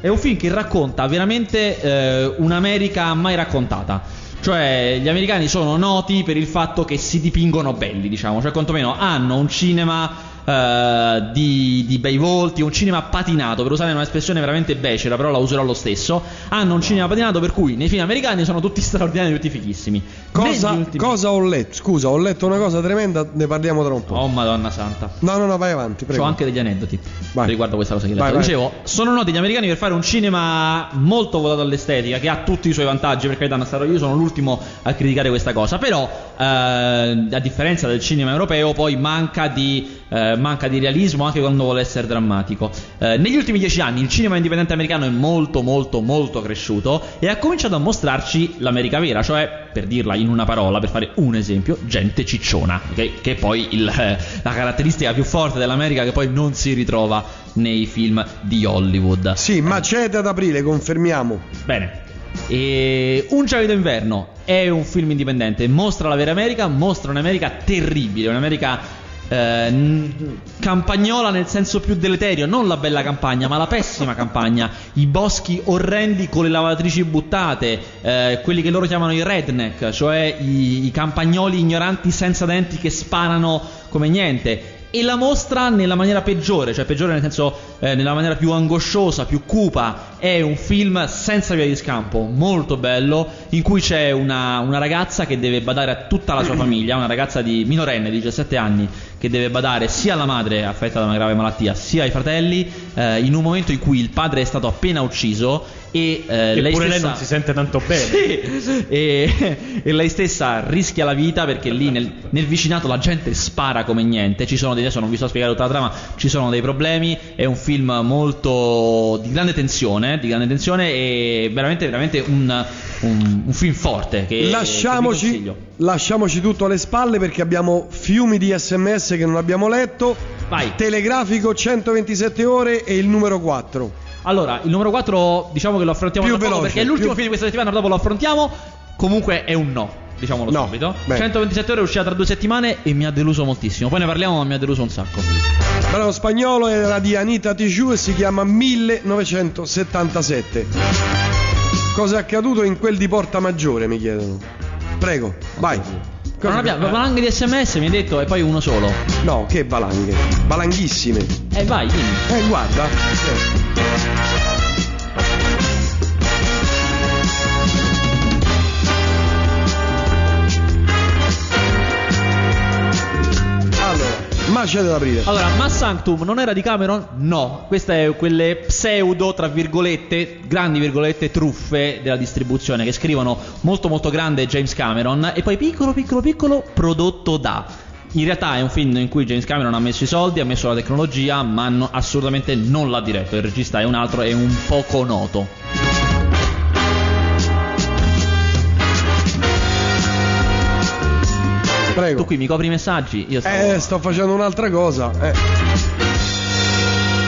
B: È un film che racconta veramente eh, un'America mai raccontata. Cioè, gli americani sono noti per il fatto che si dipingono belli, diciamo, cioè quantomeno hanno un cinema eh, di, di bei volti, un cinema patinato, per usare un'espressione veramente becera, però la userò lo stesso. Hanno un cinema patinato per cui nei film americani sono tutti straordinari, tutti fighissimi.
A: Cosa,
B: ultimi-
A: cosa ho letto? Scusa, ho letto una cosa tremenda, ne parliamo tra un po'.
B: Oh madonna santa.
A: No, no, no, vai avanti, prego.
B: Ho anche degli aneddoti
A: Vai.
B: riguardo questa cosa che.
A: Vai, vai.
B: Dicevo, sono noti gli americani per fare un cinema molto votato all'estetica, che ha tutti i suoi vantaggi, per carità, non sarò io sono l'ultimo a criticare questa cosa, però eh, a differenza del cinema europeo poi manca di, eh, manca di realismo anche quando vuole essere drammatico. Eh, negli ultimi dieci anni il cinema indipendente americano è molto molto molto cresciuto e ha cominciato a mostrarci l'America vera, cioè, per dirla in una parola, per fare un esempio, gente cicciona, che, che è poi il, eh, la caratteristica più forte dell'America che poi non si ritrova nei film di Hollywood.
A: Sì, Macete ad aprile, confermiamo.
B: Bene. E Un gelido inverno è un film indipendente, mostra la vera America, mostra un'America terribile, un'America eh, campagnola nel senso più deleterio, non la bella campagna, ma la pessima campagna, i boschi orrendi con le lavatrici buttate, eh, quelli che loro chiamano i redneck, cioè i, i campagnoli ignoranti senza denti che sparano come niente. E la mostra nella maniera peggiore, cioè peggiore nel senso eh, nella maniera più angosciosa, più cupa. È un film senza via di scampo, molto bello, in cui c'è una, una ragazza che deve badare a tutta la sua famiglia, una ragazza di minorenne di 17 anni, che deve badare sia alla madre affetta da una grave malattia, sia ai fratelli, eh, in un momento in cui il padre è stato appena ucciso e eh, lei
C: Eppure lei
B: stessa...
C: non si sente tanto bene.
B: Sì, e, e lei stessa rischia la vita perché lì nel, nel vicinato la gente spara come niente. Ci sono dei, adesso non vi sto a spiegare tutta la trama, ci sono dei problemi. È un film molto di grande tensione, di grande tensione e veramente, veramente un, un- un film forte. Che, che
A: Lasciamoci,
B: consiglio.
A: lasciamoci tutto alle spalle perché abbiamo fiumi di sms che non abbiamo letto.
B: Vai.
A: Telegrafico 127 ore e il numero 4.
B: Allora, il numero 4 diciamo che lo affrontiamo
A: Più veloce,
B: perché è l'ultimo
A: più-
B: film di questa settimana, dopo lo affrontiamo. Comunque è un no, diciamolo
A: No,
B: subito.
A: bene.
B: 127 ore è uscita tra due settimane e mi ha deluso moltissimo. Poi ne parliamo, ma mi ha deluso un sacco.
A: Brano spagnolo era di Anita Tijoux e si chiama 1977. Cosa è accaduto in quel di Porta Maggiore, mi chiedono. Prego, vai.
B: Non abbiamo valanghe di sms, mi hai detto, e poi uno solo.
A: No, che valanghe. Valanghissime.
B: Eh, vai, dimmi.
A: Eh, guarda. Eh. Allora, macete d'aprile.
B: Allora, Ma Sanctum non era di Cameron? No, queste è quelle pseudo, tra virgolette, grandi virgolette, truffe della distribuzione che scrivono molto molto grande James Cameron e poi piccolo piccolo piccolo prodotto da. In realtà è un film in cui James Cameron ha messo i soldi, ha messo la tecnologia, ma no- assolutamente non l'ha diretto. Il regista è un altro, è un poco noto.
A: Prego.
B: Tu qui mi copri i messaggi? Io stavo...
A: Eh, sto facendo un'altra cosa. Eh.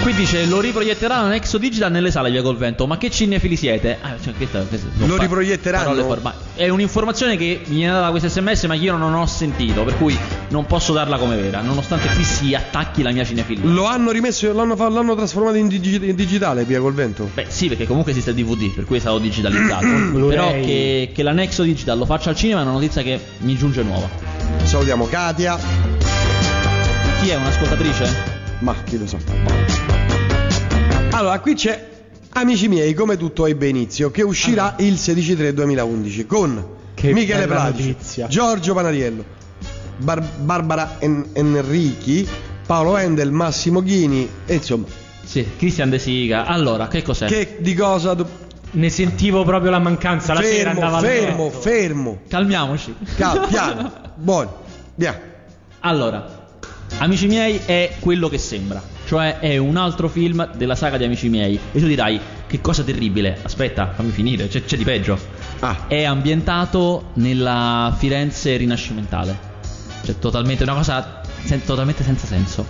B: Qui dice lo riproietteranno Nexo Digital nelle sale via col vento. Ma che cinefili siete? Ah, cioè, questa- questa-
A: Lo riproietteranno?
B: È un'informazione che mi viene data da questo sms, ma io non ho sentito. Per cui non posso darla come vera. Nonostante qui si attacchi la mia cinefilia.
A: Lo hanno rimesso, l'hanno, l'hanno trasformato in, digi- in digitale, via col vento.
B: Beh, sì, perché comunque esiste il DVD, per cui è stato digitalizzato. Però che, che la Nexo Digital lo faccia al cinema è una notizia che mi giunge nuova.
A: Salutiamo Katia.
B: Chi è un'ascoltatrice?
A: Ma chi lo sa. Allora, qui c'è Amici miei, come tutto ebbe inizio, che uscirà il 16-3-2011 con
C: Che
A: Michele
C: notizia.
A: Giorgio Panariello, Bar- Barbara En- Enrichi, Paolo Endel, Massimo Ghini, e insomma,
B: Sì, Christian De Sica. Allora, che cos'è?
A: che di cosa... do-
C: Ne sentivo proprio la mancanza. La sera
A: fermo,
C: andava a
A: fermo, fermo,
B: Calmiamoci.
A: Cal- piano, buono, via.
B: Allora, Amici miei è quello che sembra, cioè è un altro film della saga di Amici miei. E tu dirai, che cosa terribile. Aspetta, fammi finire, c'è, c'è di peggio.
A: Ah,
B: È ambientato nella Firenze rinascimentale. Cioè, totalmente una cosa sen- totalmente senza senso.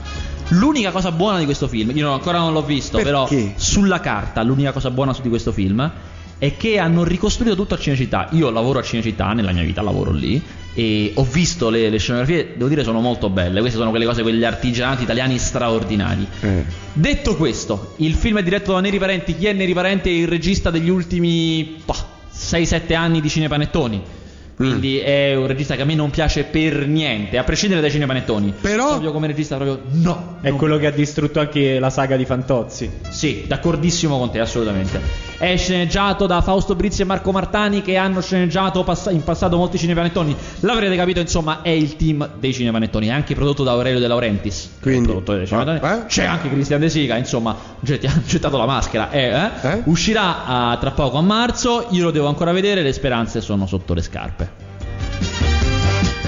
B: L'unica cosa buona di questo film, io ancora non l'ho visto,
A: Perché?
B: però sulla carta l'unica cosa buona su di questo film è che hanno ricostruito tutto a Cinecittà. Io lavoro a Cinecittà, nella mia vita lavoro lì e ho visto le, le scenografie, devo dire sono molto belle. Queste sono quelle cose, quegli artigianati italiani straordinari.
A: eh.
B: Detto questo, il film è diretto da Neri Parenti. Chi è Neri Parenti? È il regista degli ultimi bah, 6-7 anni di Cinepanettoni. Quindi è un regista che a me non piace per niente, a prescindere dai cinepanettoni.
A: Però-
B: proprio come regista proprio no.
C: È quello che ha distrutto anche la saga di Fantozzi.
B: Sì, d'accordissimo con te, assolutamente. È sceneggiato da Fausto Brizzi e Marco Martani che hanno sceneggiato pass- in passato molti cinepanettoni. L'avrete capito, insomma, è il team dei cinepanettoni. È anche prodotto da Aurelio De Laurentiis.
A: Quindi-. Ah, eh?
B: C'è anche Cristian De Sica, insomma, getti- ha gettato la maschera. eh, eh.
A: Eh?
B: Uscirà ah, tra poco a marzo. Io lo devo ancora vedere. Le speranze sono sotto le scarpe.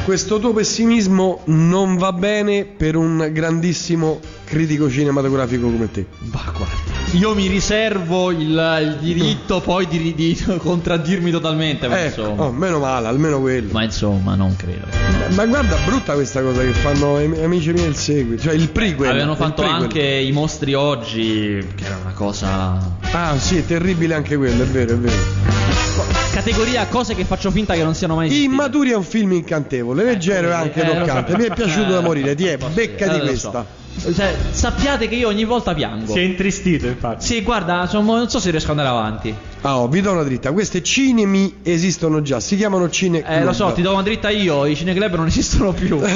A: Questo tuo pessimismo non va bene per un grandissimo critico cinematografico come te.
B: Ma guarda, io mi riservo il, il diritto poi di, di contraddirmi totalmente. Ma,
A: Ecco,
B: insomma,
A: oh, meno male, almeno quello.
B: ma insomma, non credo.
A: Ma guarda, brutta questa cosa che fanno Am- Amici miei il seguito, cioè il prequel.
B: Avevano fatto
A: prequel.
B: anche i mostri oggi, che era una cosa.
A: Ah, sì, è terribile anche quello, è vero, è vero.
B: Categoria cose che faccio finta che non siano mai esistite.
A: Immaturi è un film incantevole, leggero e anche
B: Eh, lo so.
A: toccante. Mi è piaciuto da morire, ti è
B: Posso
A: becca di
B: eh, so.
A: questa.
B: Cioè, sappiate che io ogni volta piango.
C: Si è intristito, infatti.
B: Sì, guarda, insomma, non so se riesco ad andare avanti.
A: Ah, oh, vi do una dritta. Queste cinemi esistono già, si chiamano cine
B: Eh, lo so,
A: club.
B: ti do una dritta io, i cineclub non esistono più.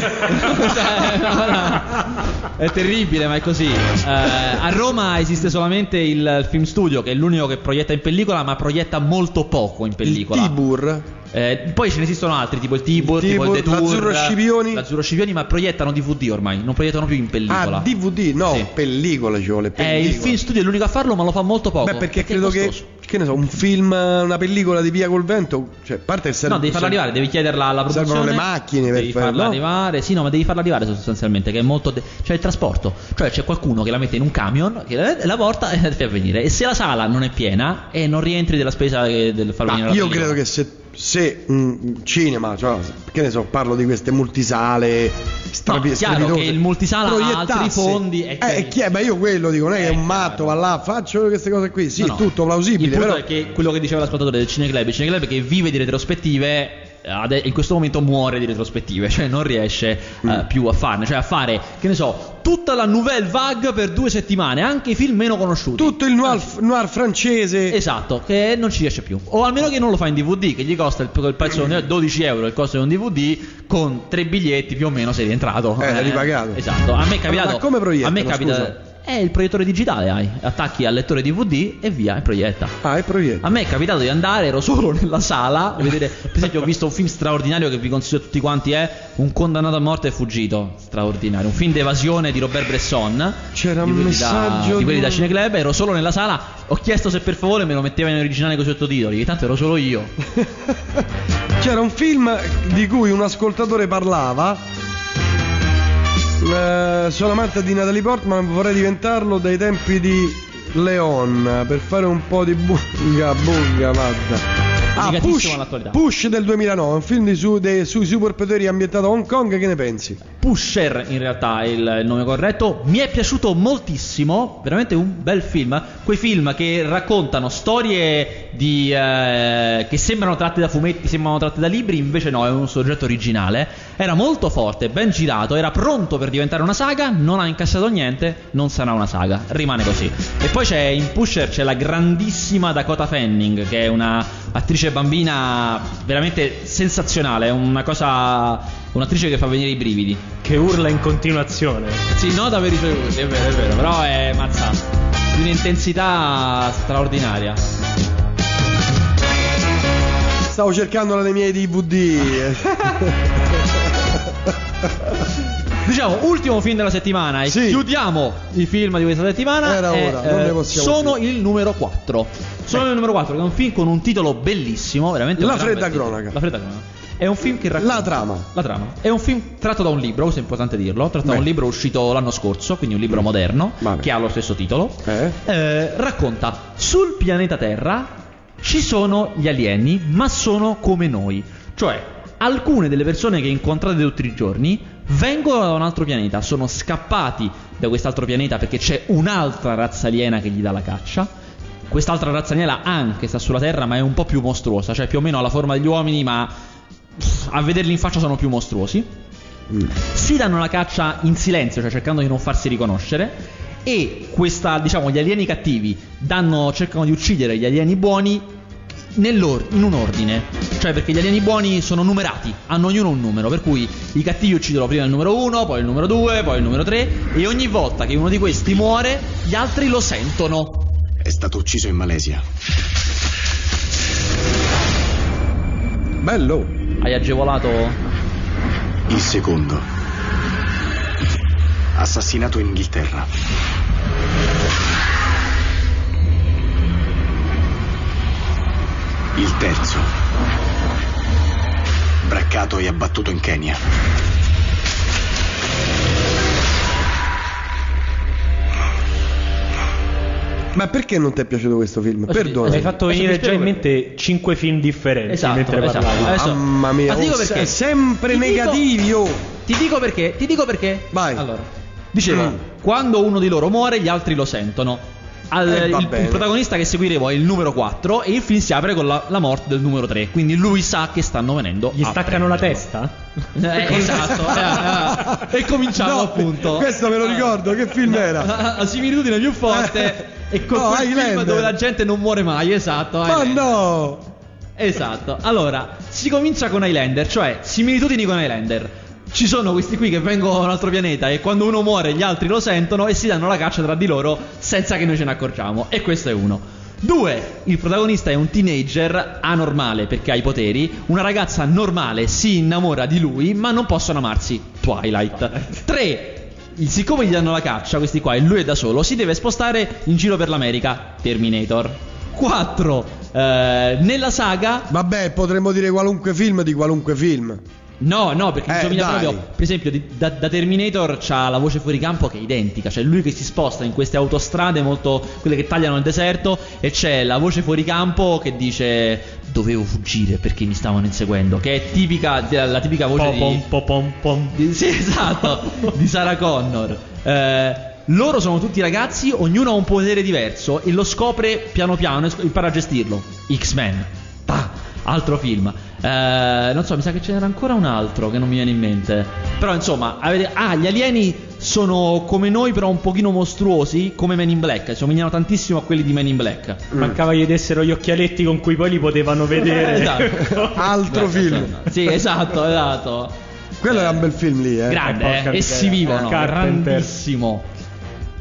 B: È terribile, ma è così. Eh, a Roma esiste solamente il film studio, che è l'unico che proietta in pellicola, ma proietta molto poco in
A: Il
B: pellicola.
A: Tibur.
B: Eh, poi ce ne esistono altri, tipo il Tibur,
A: Il
B: tipo il Detour,
A: l'Azzurro Scipioni.
B: l'Azzurro Scipioni, ma proiettano DVD ormai, non proiettano più in pellicola.
A: Ah, DVD, no,
B: Sì.
A: pellicola ci vuole.
B: Eh,
A: Pellicola.
B: il film studio è l'unico a farlo, ma lo fa molto poco.
A: Beh, perché
B: è
A: credo che. Che ne so, un film, una pellicola di Via col Vento, cioè, parte che serve,
B: No, devi farla arrivare, devi chiederla alla produzione.
A: Servono le macchine per
B: devi
A: fare-
B: farla
A: no?
B: arrivare. Sì, no, ma devi farla arrivare sostanzialmente. Che è molto. de- cioè il trasporto. Cioè c'è qualcuno che la mette in un camion, che la, la porta e la fa venire. E se la sala non è piena e non rientri della spesa che- del farlo
A: Ma
B: venire la
A: io credo che se, se un cinema, cioè, che ne so, parlo di queste multisale strapi-
B: No, chiaro che il multisala ha altri fondi, è
A: Eh, chi è? Ma io quello dico, non è che è un
B: Eh,
A: matto,
B: chiaro.
A: va là, faccio queste cose qui. Sì,
B: No, no.
A: tutto plausibile,
B: Il punto
A: però
B: è che quello che diceva l'ascoltatore del Cineclub, il Cineclub che vive di retrospettive. In questo momento muore di retrospettive, cioè non riesce
A: Mm.
B: eh, più a farne, cioè a fare, che ne so, tutta la nouvelle vague per due settimane, anche i film meno conosciuti.
A: tutto il noir, noir francese.
B: Esatto, che non ci riesce più. O almeno che non lo fa in DVD, che gli costa il, il prezzo di 12 euro il costo di un DVD, con tre biglietti più o meno sei rientrato.
A: Eh, ripagato.
B: Esatto, a me è capitato.
A: Ma come proiettano,
B: A me capita.
A: scusa?
B: È il proiettore digitale, hai. Attacchi al lettore DVD e via, e proietta.
A: Ah, è proietto.
B: A me è capitato di andare, ero solo nella sala, vedere, per esempio ho visto un film straordinario che vi consiglio a tutti quanti, è Un condannato a morte è fuggito, straordinario, un film d'evasione di Robert Bresson.
A: C'era un messaggio
B: da, di quelli da Cineclub, ero solo nella sala, ho chiesto se per favore me lo metteva in originale con i sottotitoli, che tanto ero solo io.
A: C'era un film di cui un ascoltatore parlava. Eh, sono amante di Natalie Portman, vorrei diventarlo dai tempi di Leon per fare un po' di bunga, bunga, madda. Ah, Push,
B: all'attualità.
A: Push del 2009, un film di su- dei- sui superpoteri ambientato a Hong Kong, che ne pensi?
B: Pusher in realtà è il, il nome corretto. Mi è piaciuto moltissimo, veramente un bel film. Quei film che raccontano storie di, eh, che sembrano tratte da fumetti, sembrano tratte da libri, invece no, è un soggetto originale. Era molto forte, ben girato, era pronto per diventare una saga, non ha incassato niente, non sarà una saga, rimane così. E poi c'è in Pusher c'è la grandissima Dakota Fanning, che è una attrice bambina veramente sensazionale, è una cosa un'attrice che fa venire i brividi.
C: Che urla in continuazione.
B: Sì, no da aver ricevuti, è vero, è vero, però è mazza di un'intensità straordinaria.
A: Stavo cercando la dei miei DVD.
B: Diciamo, ultimo film della settimana e
A: Sì.
B: chiudiamo i film di questa settimana.
A: Era
B: e,
A: ora, non ne possiamo
B: Sono
A: più.
B: il numero 4. Sono il numero 4, che è un film con un titolo bellissimo, veramente
A: La fredda cronaca.
B: La fredda cronaca. È un film che racconta
A: La trama.
B: La trama. È un film tratto da un libro, questo è importante dirlo, tratto da
A: Beh.
B: un libro uscito l'anno scorso, quindi un libro moderno
A: Vabbè.
B: che ha lo stesso titolo.
A: Eh?
B: Eh, racconta sul pianeta Terra ci sono gli alieni, ma sono come noi. Cioè, alcune delle persone che incontrate tutti i giorni vengono da un altro pianeta, sono scappati da quest'altro pianeta perché c'è un'altra razza aliena che gli dà la caccia. Quest'altra razza aliena anche sta sulla Terra, ma è un po' più mostruosa, cioè più o meno ha la forma degli uomini, ma a vederli in faccia sono più mostruosi si danno la caccia in silenzio, cioè cercando di non farsi riconoscere. E questa, diciamo, gli alieni cattivi danno, cercano di uccidere gli alieni buoni in un ordine. Cioè perché gli alieni buoni sono numerati, hanno ognuno un numero, per cui i cattivi uccidono prima il numero 1, poi il numero 2, poi il numero 3 e ogni volta che uno di questi muore, gli altri lo sentono.
I: È stato ucciso in Malesia.
A: Bello.
B: Hai agevolato
I: Il secondo. Assassinato in Inghilterra. Il terzo. Braccato e abbattuto in Kenya.
A: Ma perché non ti è piaciuto questo film?
B: Adesso-
A: Perdona.
C: Mi hai fatto venire già in mente cinque film differenti
B: Esatto,
C: mentre
B: esatto.
C: parlavi.
B: Adesso-
A: Mamma mia,
B: Ma ti dico
A: oh,
B: perché.
A: se- sempre
B: Ti dico-
A: negativi, oh.
B: Ti dico perché, ti dico perché.
A: Vai.
B: Allora, dicevo,
A: Mm.
B: quando uno di loro muore, gli altri lo sentono. Al-
A: Eh,
B: il, il protagonista che seguiremo è il numero 4 e il film si apre con la, la morte del numero 3. Quindi lui sa che stanno venendo.
C: Gli
B: a
C: staccano la
B: prenderlo.
C: testa?
B: Eh, esatto. eh, eh. E cominciamo
A: No,
B: appunto.
A: questo me lo ricordo, che film era?
B: La, la similitudine più forte è con
A: No,
B: quel film dove la gente non muore mai, esatto.
A: Ma
B: Highlander.
A: no!
B: Esatto. Allora, si comincia con Highlander, cioè similitudini con Highlander. Ci sono questi qui che vengono da un altro pianeta e quando uno muore gli altri lo sentono e si danno la caccia tra di loro senza che noi ce ne accorgiamo. E questo è uno. Due, il protagonista è un teenager anormale perché ha i poteri. Una ragazza normale si innamora di lui, ma non possono amarsi. Twilight. Tre, siccome gli danno la caccia, questi qua, e lui è da solo, si deve spostare in giro per l'America. Terminator. 4. nella saga.
A: Vabbè, potremmo dire qualunque film di qualunque film.
B: No, no, perché
A: Eh,
B: insomiglia
A: dai.
B: proprio. Per esempio, di- da, da Terminator c'ha la voce fuori campo che è identica. Cioè, lui che si sposta in queste autostrade, molto. quelle che tagliano il deserto. E c'è la voce fuori campo che dice. Dovevo fuggire perché mi stavano inseguendo. Che è tipica. La tipica voce di.
C: Popom, popom, pom.
B: Di- Sì, esatto, di Sarah Connor. Eh, loro sono tutti ragazzi, ognuno ha un potere diverso e lo scopre piano piano e impara a gestirlo. X-Men. Pah, altro film. Eh, non so, mi sa che ce n'era ancora un altro che non mi viene in mente. Però insomma, avete... ah, gli alieni sono come noi, però un pochino mostruosi, come Men in Black. Somigliano tantissimo a quelli di Men in Black.
C: Mancava gli dessero gli occhialetti con cui poi li potevano vedere.
B: Esatto.
A: Altro
B: Beh,
A: film.
B: Sì, esatto, esatto.
A: Quello era un bel film lì, eh.
B: Grande,
C: Eh,
B: eh,
C: porca
B: e
C: miseria.
B: si vivono.
C: Carpenter.
B: Grandissimo.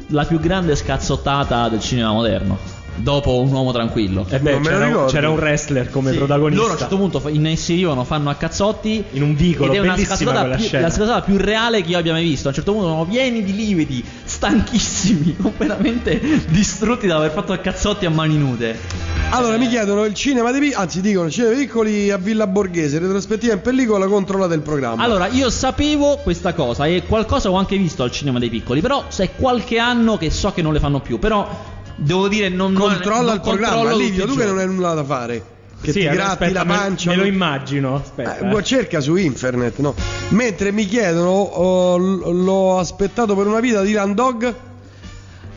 B: La più grande scazzottata del cinema moderno. Dopo Un uomo tranquillo.
C: E beh, c'era, un, c'era un wrestler come
B: Sì,
C: protagonista.
B: Loro a un certo punto inserivano, fanno a cazzotti
C: In un vicolo,
B: ed è una
C: bellissima
B: scazzata
C: quella
B: più,
C: scena.
B: la scazzata più reale che io abbia mai visto. A un certo punto sono pieni di lividi, stanchissimi, completamente distrutti da aver fatto a cazzotti a mani nude.
A: Allora mi chiedono il cinema dei piccoli, anzi dicono il cinema dei piccoli a Villa Borghese, retrospettiva in pellicola, controllate il programma.
B: Allora, io sapevo questa cosa e qualcosa ho anche visto al cinema dei piccoli, però è qualche anno che so che non le fanno più, però devo dire non non-
A: controlla
B: non
A: il programma, Livio, tu che non hai nulla da fare. Che
C: Sì,
A: ti
C: allora,
A: gratti
C: aspetta,
A: la
C: me-
A: pancia.
C: Me, lo immagino. Aspetta.
A: Eh,
C: eh.
A: cerca su internet, no? Mentre mi chiedono, oh, l'ho aspettato per una vita di Dylan Dog.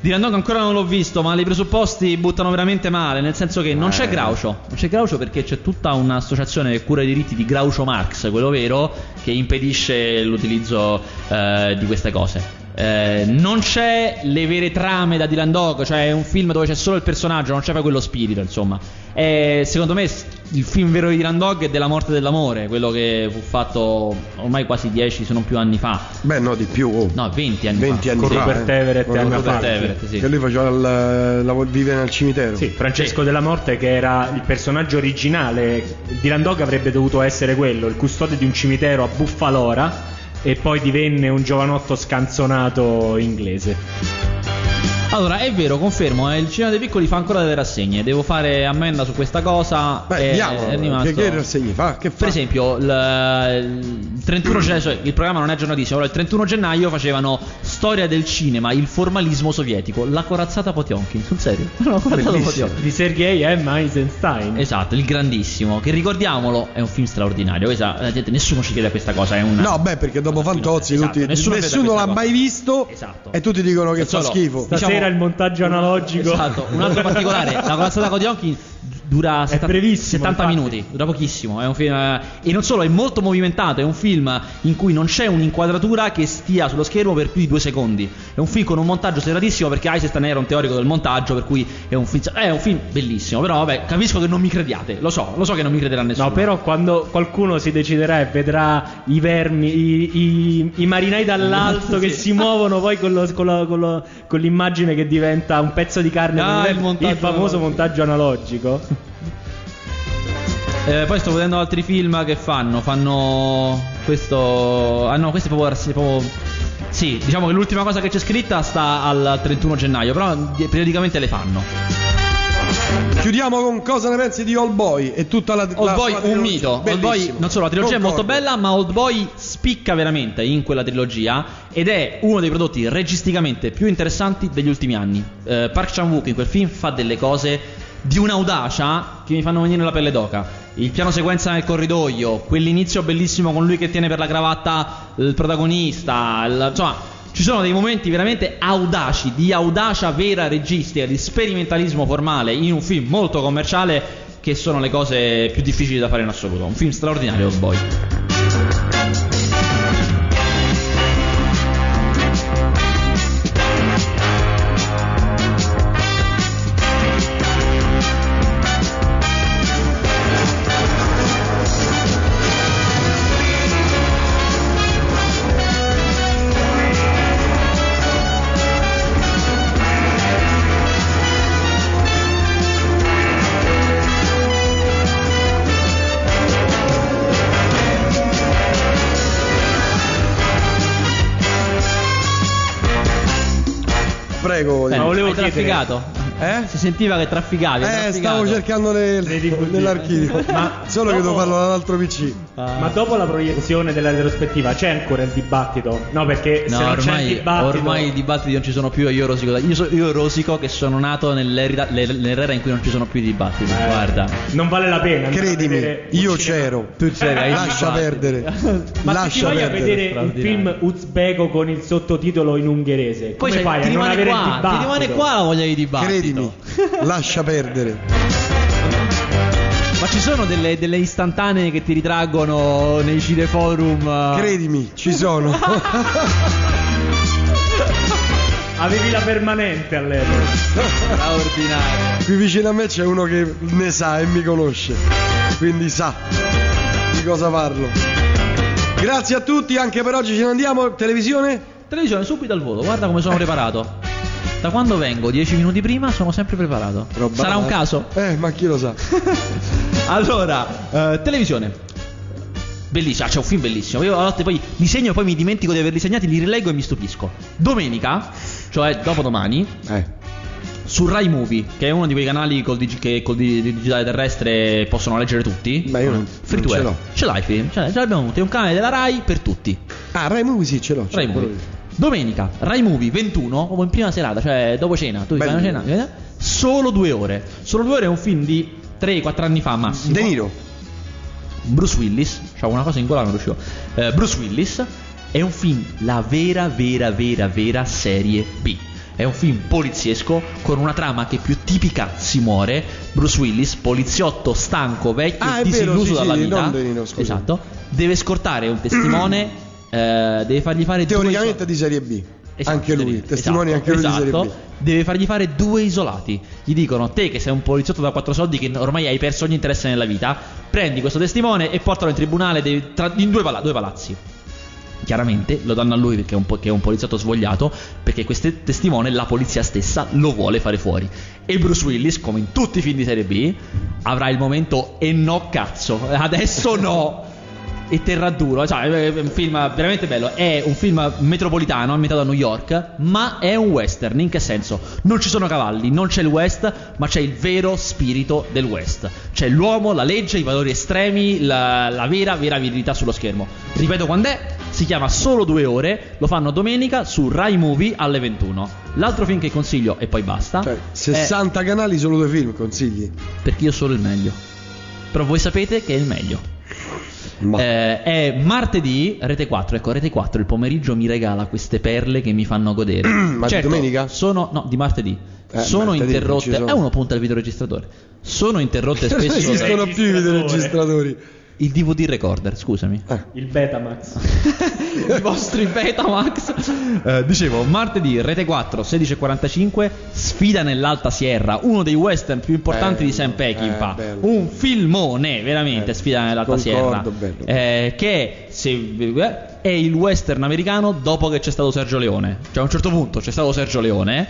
B: Di Randog ancora non l'ho visto, ma i presupposti buttano veramente male, nel senso che non
A: Eh.
B: c'è Groucho. Non c'è Groucho perché c'è tutta un'associazione che cura i diritti di Groucho Marx, quello vero, che impedisce l'utilizzo eh, di queste cose. Eh, non c'è le vere trame da Dylan Dog, cioè è un film dove c'è solo il personaggio, non c'è poi quello spirito, insomma. E secondo me il film vero di Dylan Dog è della morte dell'amore, quello che fu fatto ormai quasi 10, se non più anni fa.
A: Beh, no, di più. oh.
B: No, 20 anni
A: 20
B: fa.
A: anni
C: Con
A: fa.
C: Rupert
A: eh.
C: E
A: Rupert
B: Rupert
C: Falchi.
B: Everett, sì.
A: Che lui faceva il, la, vivere nel cimitero.
C: Sì, Francesco della Morte che era il personaggio originale. Dylan Dog avrebbe dovuto essere quello, il custode di un cimitero a Buffalora e poi divenne un giovanotto scanzonato inglese.
B: Allora, è vero, confermo, eh, il cinema dei piccoli fa ancora delle rassegne. Devo fare ammenda su questa cosa.
A: Beh,
B: e-
A: vediamo.
B: è rimasto-
A: Che, che rassegni fa? Che fa?
B: Per esempio, il, il 31 gennaio, cioè, il programma non è aggiornatissimo, però il 31 gennaio facevano Storia del cinema, il formalismo sovietico, la corazzata Potionkin. Sul serio? No, la corazzata. Potionkin.
C: Di Sergei M. Eisenstein.
B: Esatto, il grandissimo, che ricordiamolo è un film straordinario. Questa, gente- nessuno ci chiede questa cosa, è una
A: No, beh, perché dopo
B: Esatto,
A: Fantozzi
B: esatto,
A: tutti,
B: nessuno
A: nessuno, l'ha
B: cosa.
A: mai visto
B: Esatto.
A: e tutti dicono che fa
B: Solo-
A: schifo.
C: Stasera
B: diciamo-
C: il montaggio analogico.
B: Esatto, un altro particolare, la corazzata Potionkin dura
C: È
B: 70,
C: brevissimo,
B: 70
C: infatti.
B: minuti, dura pochissimo. È un film, eh, e non solo, è molto movimentato. È un film in cui non c'è un'inquadratura che stia sullo schermo per più di due secondi. È un film con un montaggio serratissimo perché Eisenstein era un teorico del montaggio. Per cui è un film, è un film bellissimo. Però, vabbè, capisco che non mi crediate. Lo so, lo so che non mi crederà nessuno.
C: No, però quando qualcuno si deciderà e vedrà i vermi, i, i- i marinai dall'alto che si muovono poi con, lo- con lo- con lo- con l'immagine che diventa un pezzo di carne,
B: Ah, il montaggio
C: famoso montaggio analogico.
B: Eh, poi sto vedendo altri film che fanno. Fanno questo. Ah no, questo è proprio. è proprio- Sì, diciamo che l'ultima cosa che c'è scritta sta al 31 gennaio. Però di- periodicamente le fanno.
A: Chiudiamo con cosa ne pensi di All Boy e tutta la
B: Old
A: la
B: Boy
A: sua
B: un
A: trilogia.
B: mito. Old Boy, non solo la trilogia è molto
A: Concordo.
B: bella, ma Old Boy spicca veramente in quella trilogia ed è uno dei prodotti registicamente più interessanti degli ultimi anni. Eh, Park Chan-wook in quel film fa delle cose di un'audacia che mi fanno venire la pelle d'oca. Il piano sequenza nel corridoio, quell'inizio bellissimo con lui che tiene per la cravatta il protagonista, il- insomma, ci sono dei momenti veramente audaci, di audacia vera registica, di sperimentalismo formale in un film molto commerciale che sono le cose più difficili da fare in assoluto. Un film straordinario, Boy. Trafficato?
A: Eh?
B: Si sentiva che trafficavi.
A: Eh,
B: trafficato.
A: stavo cercando nel- nell'archivio.
C: Ma
A: Solo che
C: dopo-
A: devo farlo dall'altro PC.
B: Ah.
C: Ma dopo la proiezione della retrospettiva c'è ancora il dibattito? No, perché
B: No,
C: se non c'è il
B: ormai,
C: dibattito...
B: ormai i dibattiti non ci sono più e io rosico. Io, so- io rosico che sono nato nell'era, le- nell'era in cui non ci sono più i dibattiti.
C: Eh,
B: Guarda.
C: Non vale la pena.
A: Credimi, io c'ero.
B: Tu c'eri, hai
A: Lascia perdere.
C: Ma se ti
A: Lascia
C: vai a
A: perdere.
C: vedere un
B: straordinario.
C: film uzbeko con il sottotitolo in ungherese,
B: Poi
C: come fai
B: ti
C: a non
B: rimane
C: avere il
B: qua,
C: dibattito?
B: ti rimane qua la voglia di dibattito.
A: Credimi, lascia perdere.
B: Ma ci sono delle, delle istantanee che ti ritraggono nei cineforum?
A: Credimi, ci sono.
C: Avevi la permanente all'epoca.
B: Straordinario.
A: Qui vicino a me c'è uno che ne sa e mi conosce. Quindi sa di cosa parlo. Grazie a tutti, anche per oggi ce ne andiamo. Televisione?
B: Televisione subito al volo, guarda come sono preparato. Da quando vengo, dieci minuti prima, sono sempre preparato.
A: Roba-
B: Sarà un caso?
A: Eh, ma chi lo sa?
B: allora, eh, televisione. Bellissimo, ah, c'è un film bellissimo. Io a volte poi li segno e poi mi dimentico di averli segnati, li rileggo e mi stupisco. Domenica, cioè dopodomani,
A: Eh.
B: su Rai Movie, che è uno di quei canali col, digi- che col di- digitale terrestre possono leggere tutti.
A: Beh, io non-
B: Free
A: non ce l'ho.
B: Ce l'hai, film? Ce l'hai, ce l'abbiamo tutti. È un canale della Rai per tutti.
A: Ah, Rai Movie sì, ce l'ho. ce
B: Rai Movie. Domenica, Rai Movie 21, proprio in prima serata, cioè dopo cena. Tu fai una cena, eh? solo due ore. Solo due ore è un film di 3-4 anni fa massimo.
A: De Niro.
B: Bruce Willis, c'avevo una cosa in gola, non riuscivo. Eh, Bruce Willis è un film, la vera, vera, vera, vera serie B. È un film poliziesco con una trama che più tipica si muore. Bruce Willis, poliziotto stanco, vecchio,
A: Ah,
B: disilluso
A: vero, sì,
B: dalla
A: sì,
B: vita.
A: non Niro,
B: esatto. Deve scortare un testimone, eh, deve fargli fare due
A: Teoricamente
B: iso-
A: di Serie B.
B: Esatto,
A: anche lui,
B: esatto,
A: testimoni anche lui
B: esatto.
A: di Serie B.
B: Deve fargli fare due isolati. Gli dicono: Te che sei un poliziotto da quattro soldi, che ormai hai perso ogni interesse nella vita, prendi questo testimone e portalo in tribunale devi- tra- in due, pala- due palazzi. Chiaramente lo danno a lui perché è un, è un poliziotto svogliato, perché questo testimone la polizia stessa lo vuole fare fuori. E Bruce Willis, come in tutti i film di serie B, avrà il momento e no cazzo, adesso no. E terrà duro, cioè, è un film veramente bello. È un film metropolitano ambientato a New York, ma è un western. In che senso? Non ci sono cavalli, non c'è il West, ma c'è il vero spirito del West. C'è l'uomo, la legge, i valori estremi, la, la vera, vera virilità sullo schermo. Ripeto quando è? Si chiama Solo due ore, lo fanno domenica su Rai Movie alle 21. L'altro film che consiglio, e poi basta,
A: Cioè,
B: è
A: 60 canali, solo due film, consigli.
B: perché io solo il meglio. Però voi sapete che è il meglio.
A: Ma
B: Eh, è martedì, Rete 4. Ecco, Rete 4 il pomeriggio mi regala queste perle che mi fanno godere.
A: Ma di
B: Certo,
A: domenica?
B: Sono, no, di martedì.
A: Eh,
B: sono
A: martedì non
B: interrotte.
A: sono.
B: E uno punta il videoregistratore. Sono interrotte
A: Non
B: spesso.
A: esistono più i videoregistratori.
B: Il DVD recorder, scusami.
C: Il Betamax.
B: I vostri Betamax. Eh, dicevo, martedì, Rete 4, 16.45, Sfida nell'Alta Sierra, uno dei western più importanti
A: Bello,
B: di Sam Peckinpah.
A: eh, bello.
B: un filmone, veramente,
A: Eh,
B: Sfida nell'Alta
A: concordo,
B: Sierra.
A: bello.
B: Eh, che se, eh, è il western americano dopo che c'è stato Sergio Leone. Cioè, a un certo punto c'è stato Sergio Leone.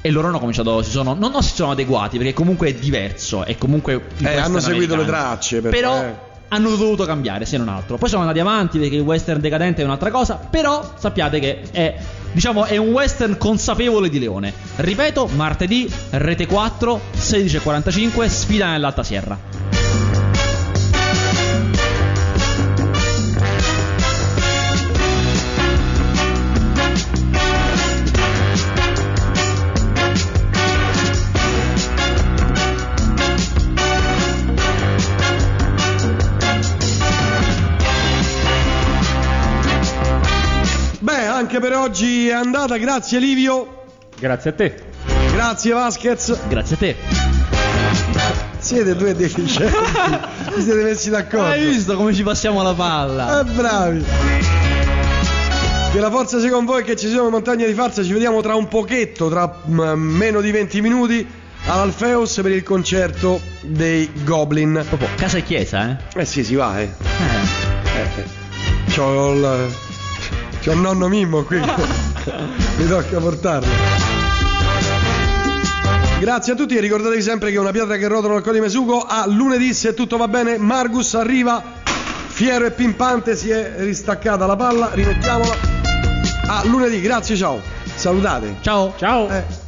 B: E loro hanno cominciato, si sono, non, non si sono adeguati perché comunque è diverso. È comunque
A: Eh, hanno seguito le
B: americano.
A: tracce. perché-
B: Però
A: eh.
B: Hanno dovuto cambiare, se non altro. Poi sono andati avanti perché il western decadente è un'altra cosa. Però sappiate che è, diciamo, è un western consapevole di Leone. Ripeto, martedì, rete 4, 16.45, sfida nell'Alta Sierra.
A: Anche per oggi è andata. Grazie Livio.
C: Grazie a te.
A: Grazie Vasquez.
B: Grazie a te.
A: Siete due deficienti. Vi siete messi d'accordo.
B: Hai visto come ci passiamo la palla?
A: Eh, bravi. Che la forza sia con voi, che ci siano montagne di farsa. Ci vediamo tra un pochetto, tra mm, meno di 20 minuti, all'Alfeus per il concerto dei Goblin.
B: Proprio casa e chiesa, eh?
A: Eh sì, si va, eh.
B: Eh.
A: eh, eh. C'ho il. C'ho il nonno Mimmo qui. Mi tocca portarlo. Grazie a tutti e ricordatevi sempre che una pietra che rotola al Codi Mesugo a lunedì se tutto va bene Margus arriva fiero e pimpante si è ristaccata la palla rimettiamola a lunedì grazie ciao salutate
B: Ciao.
C: Ciao.
A: Eh.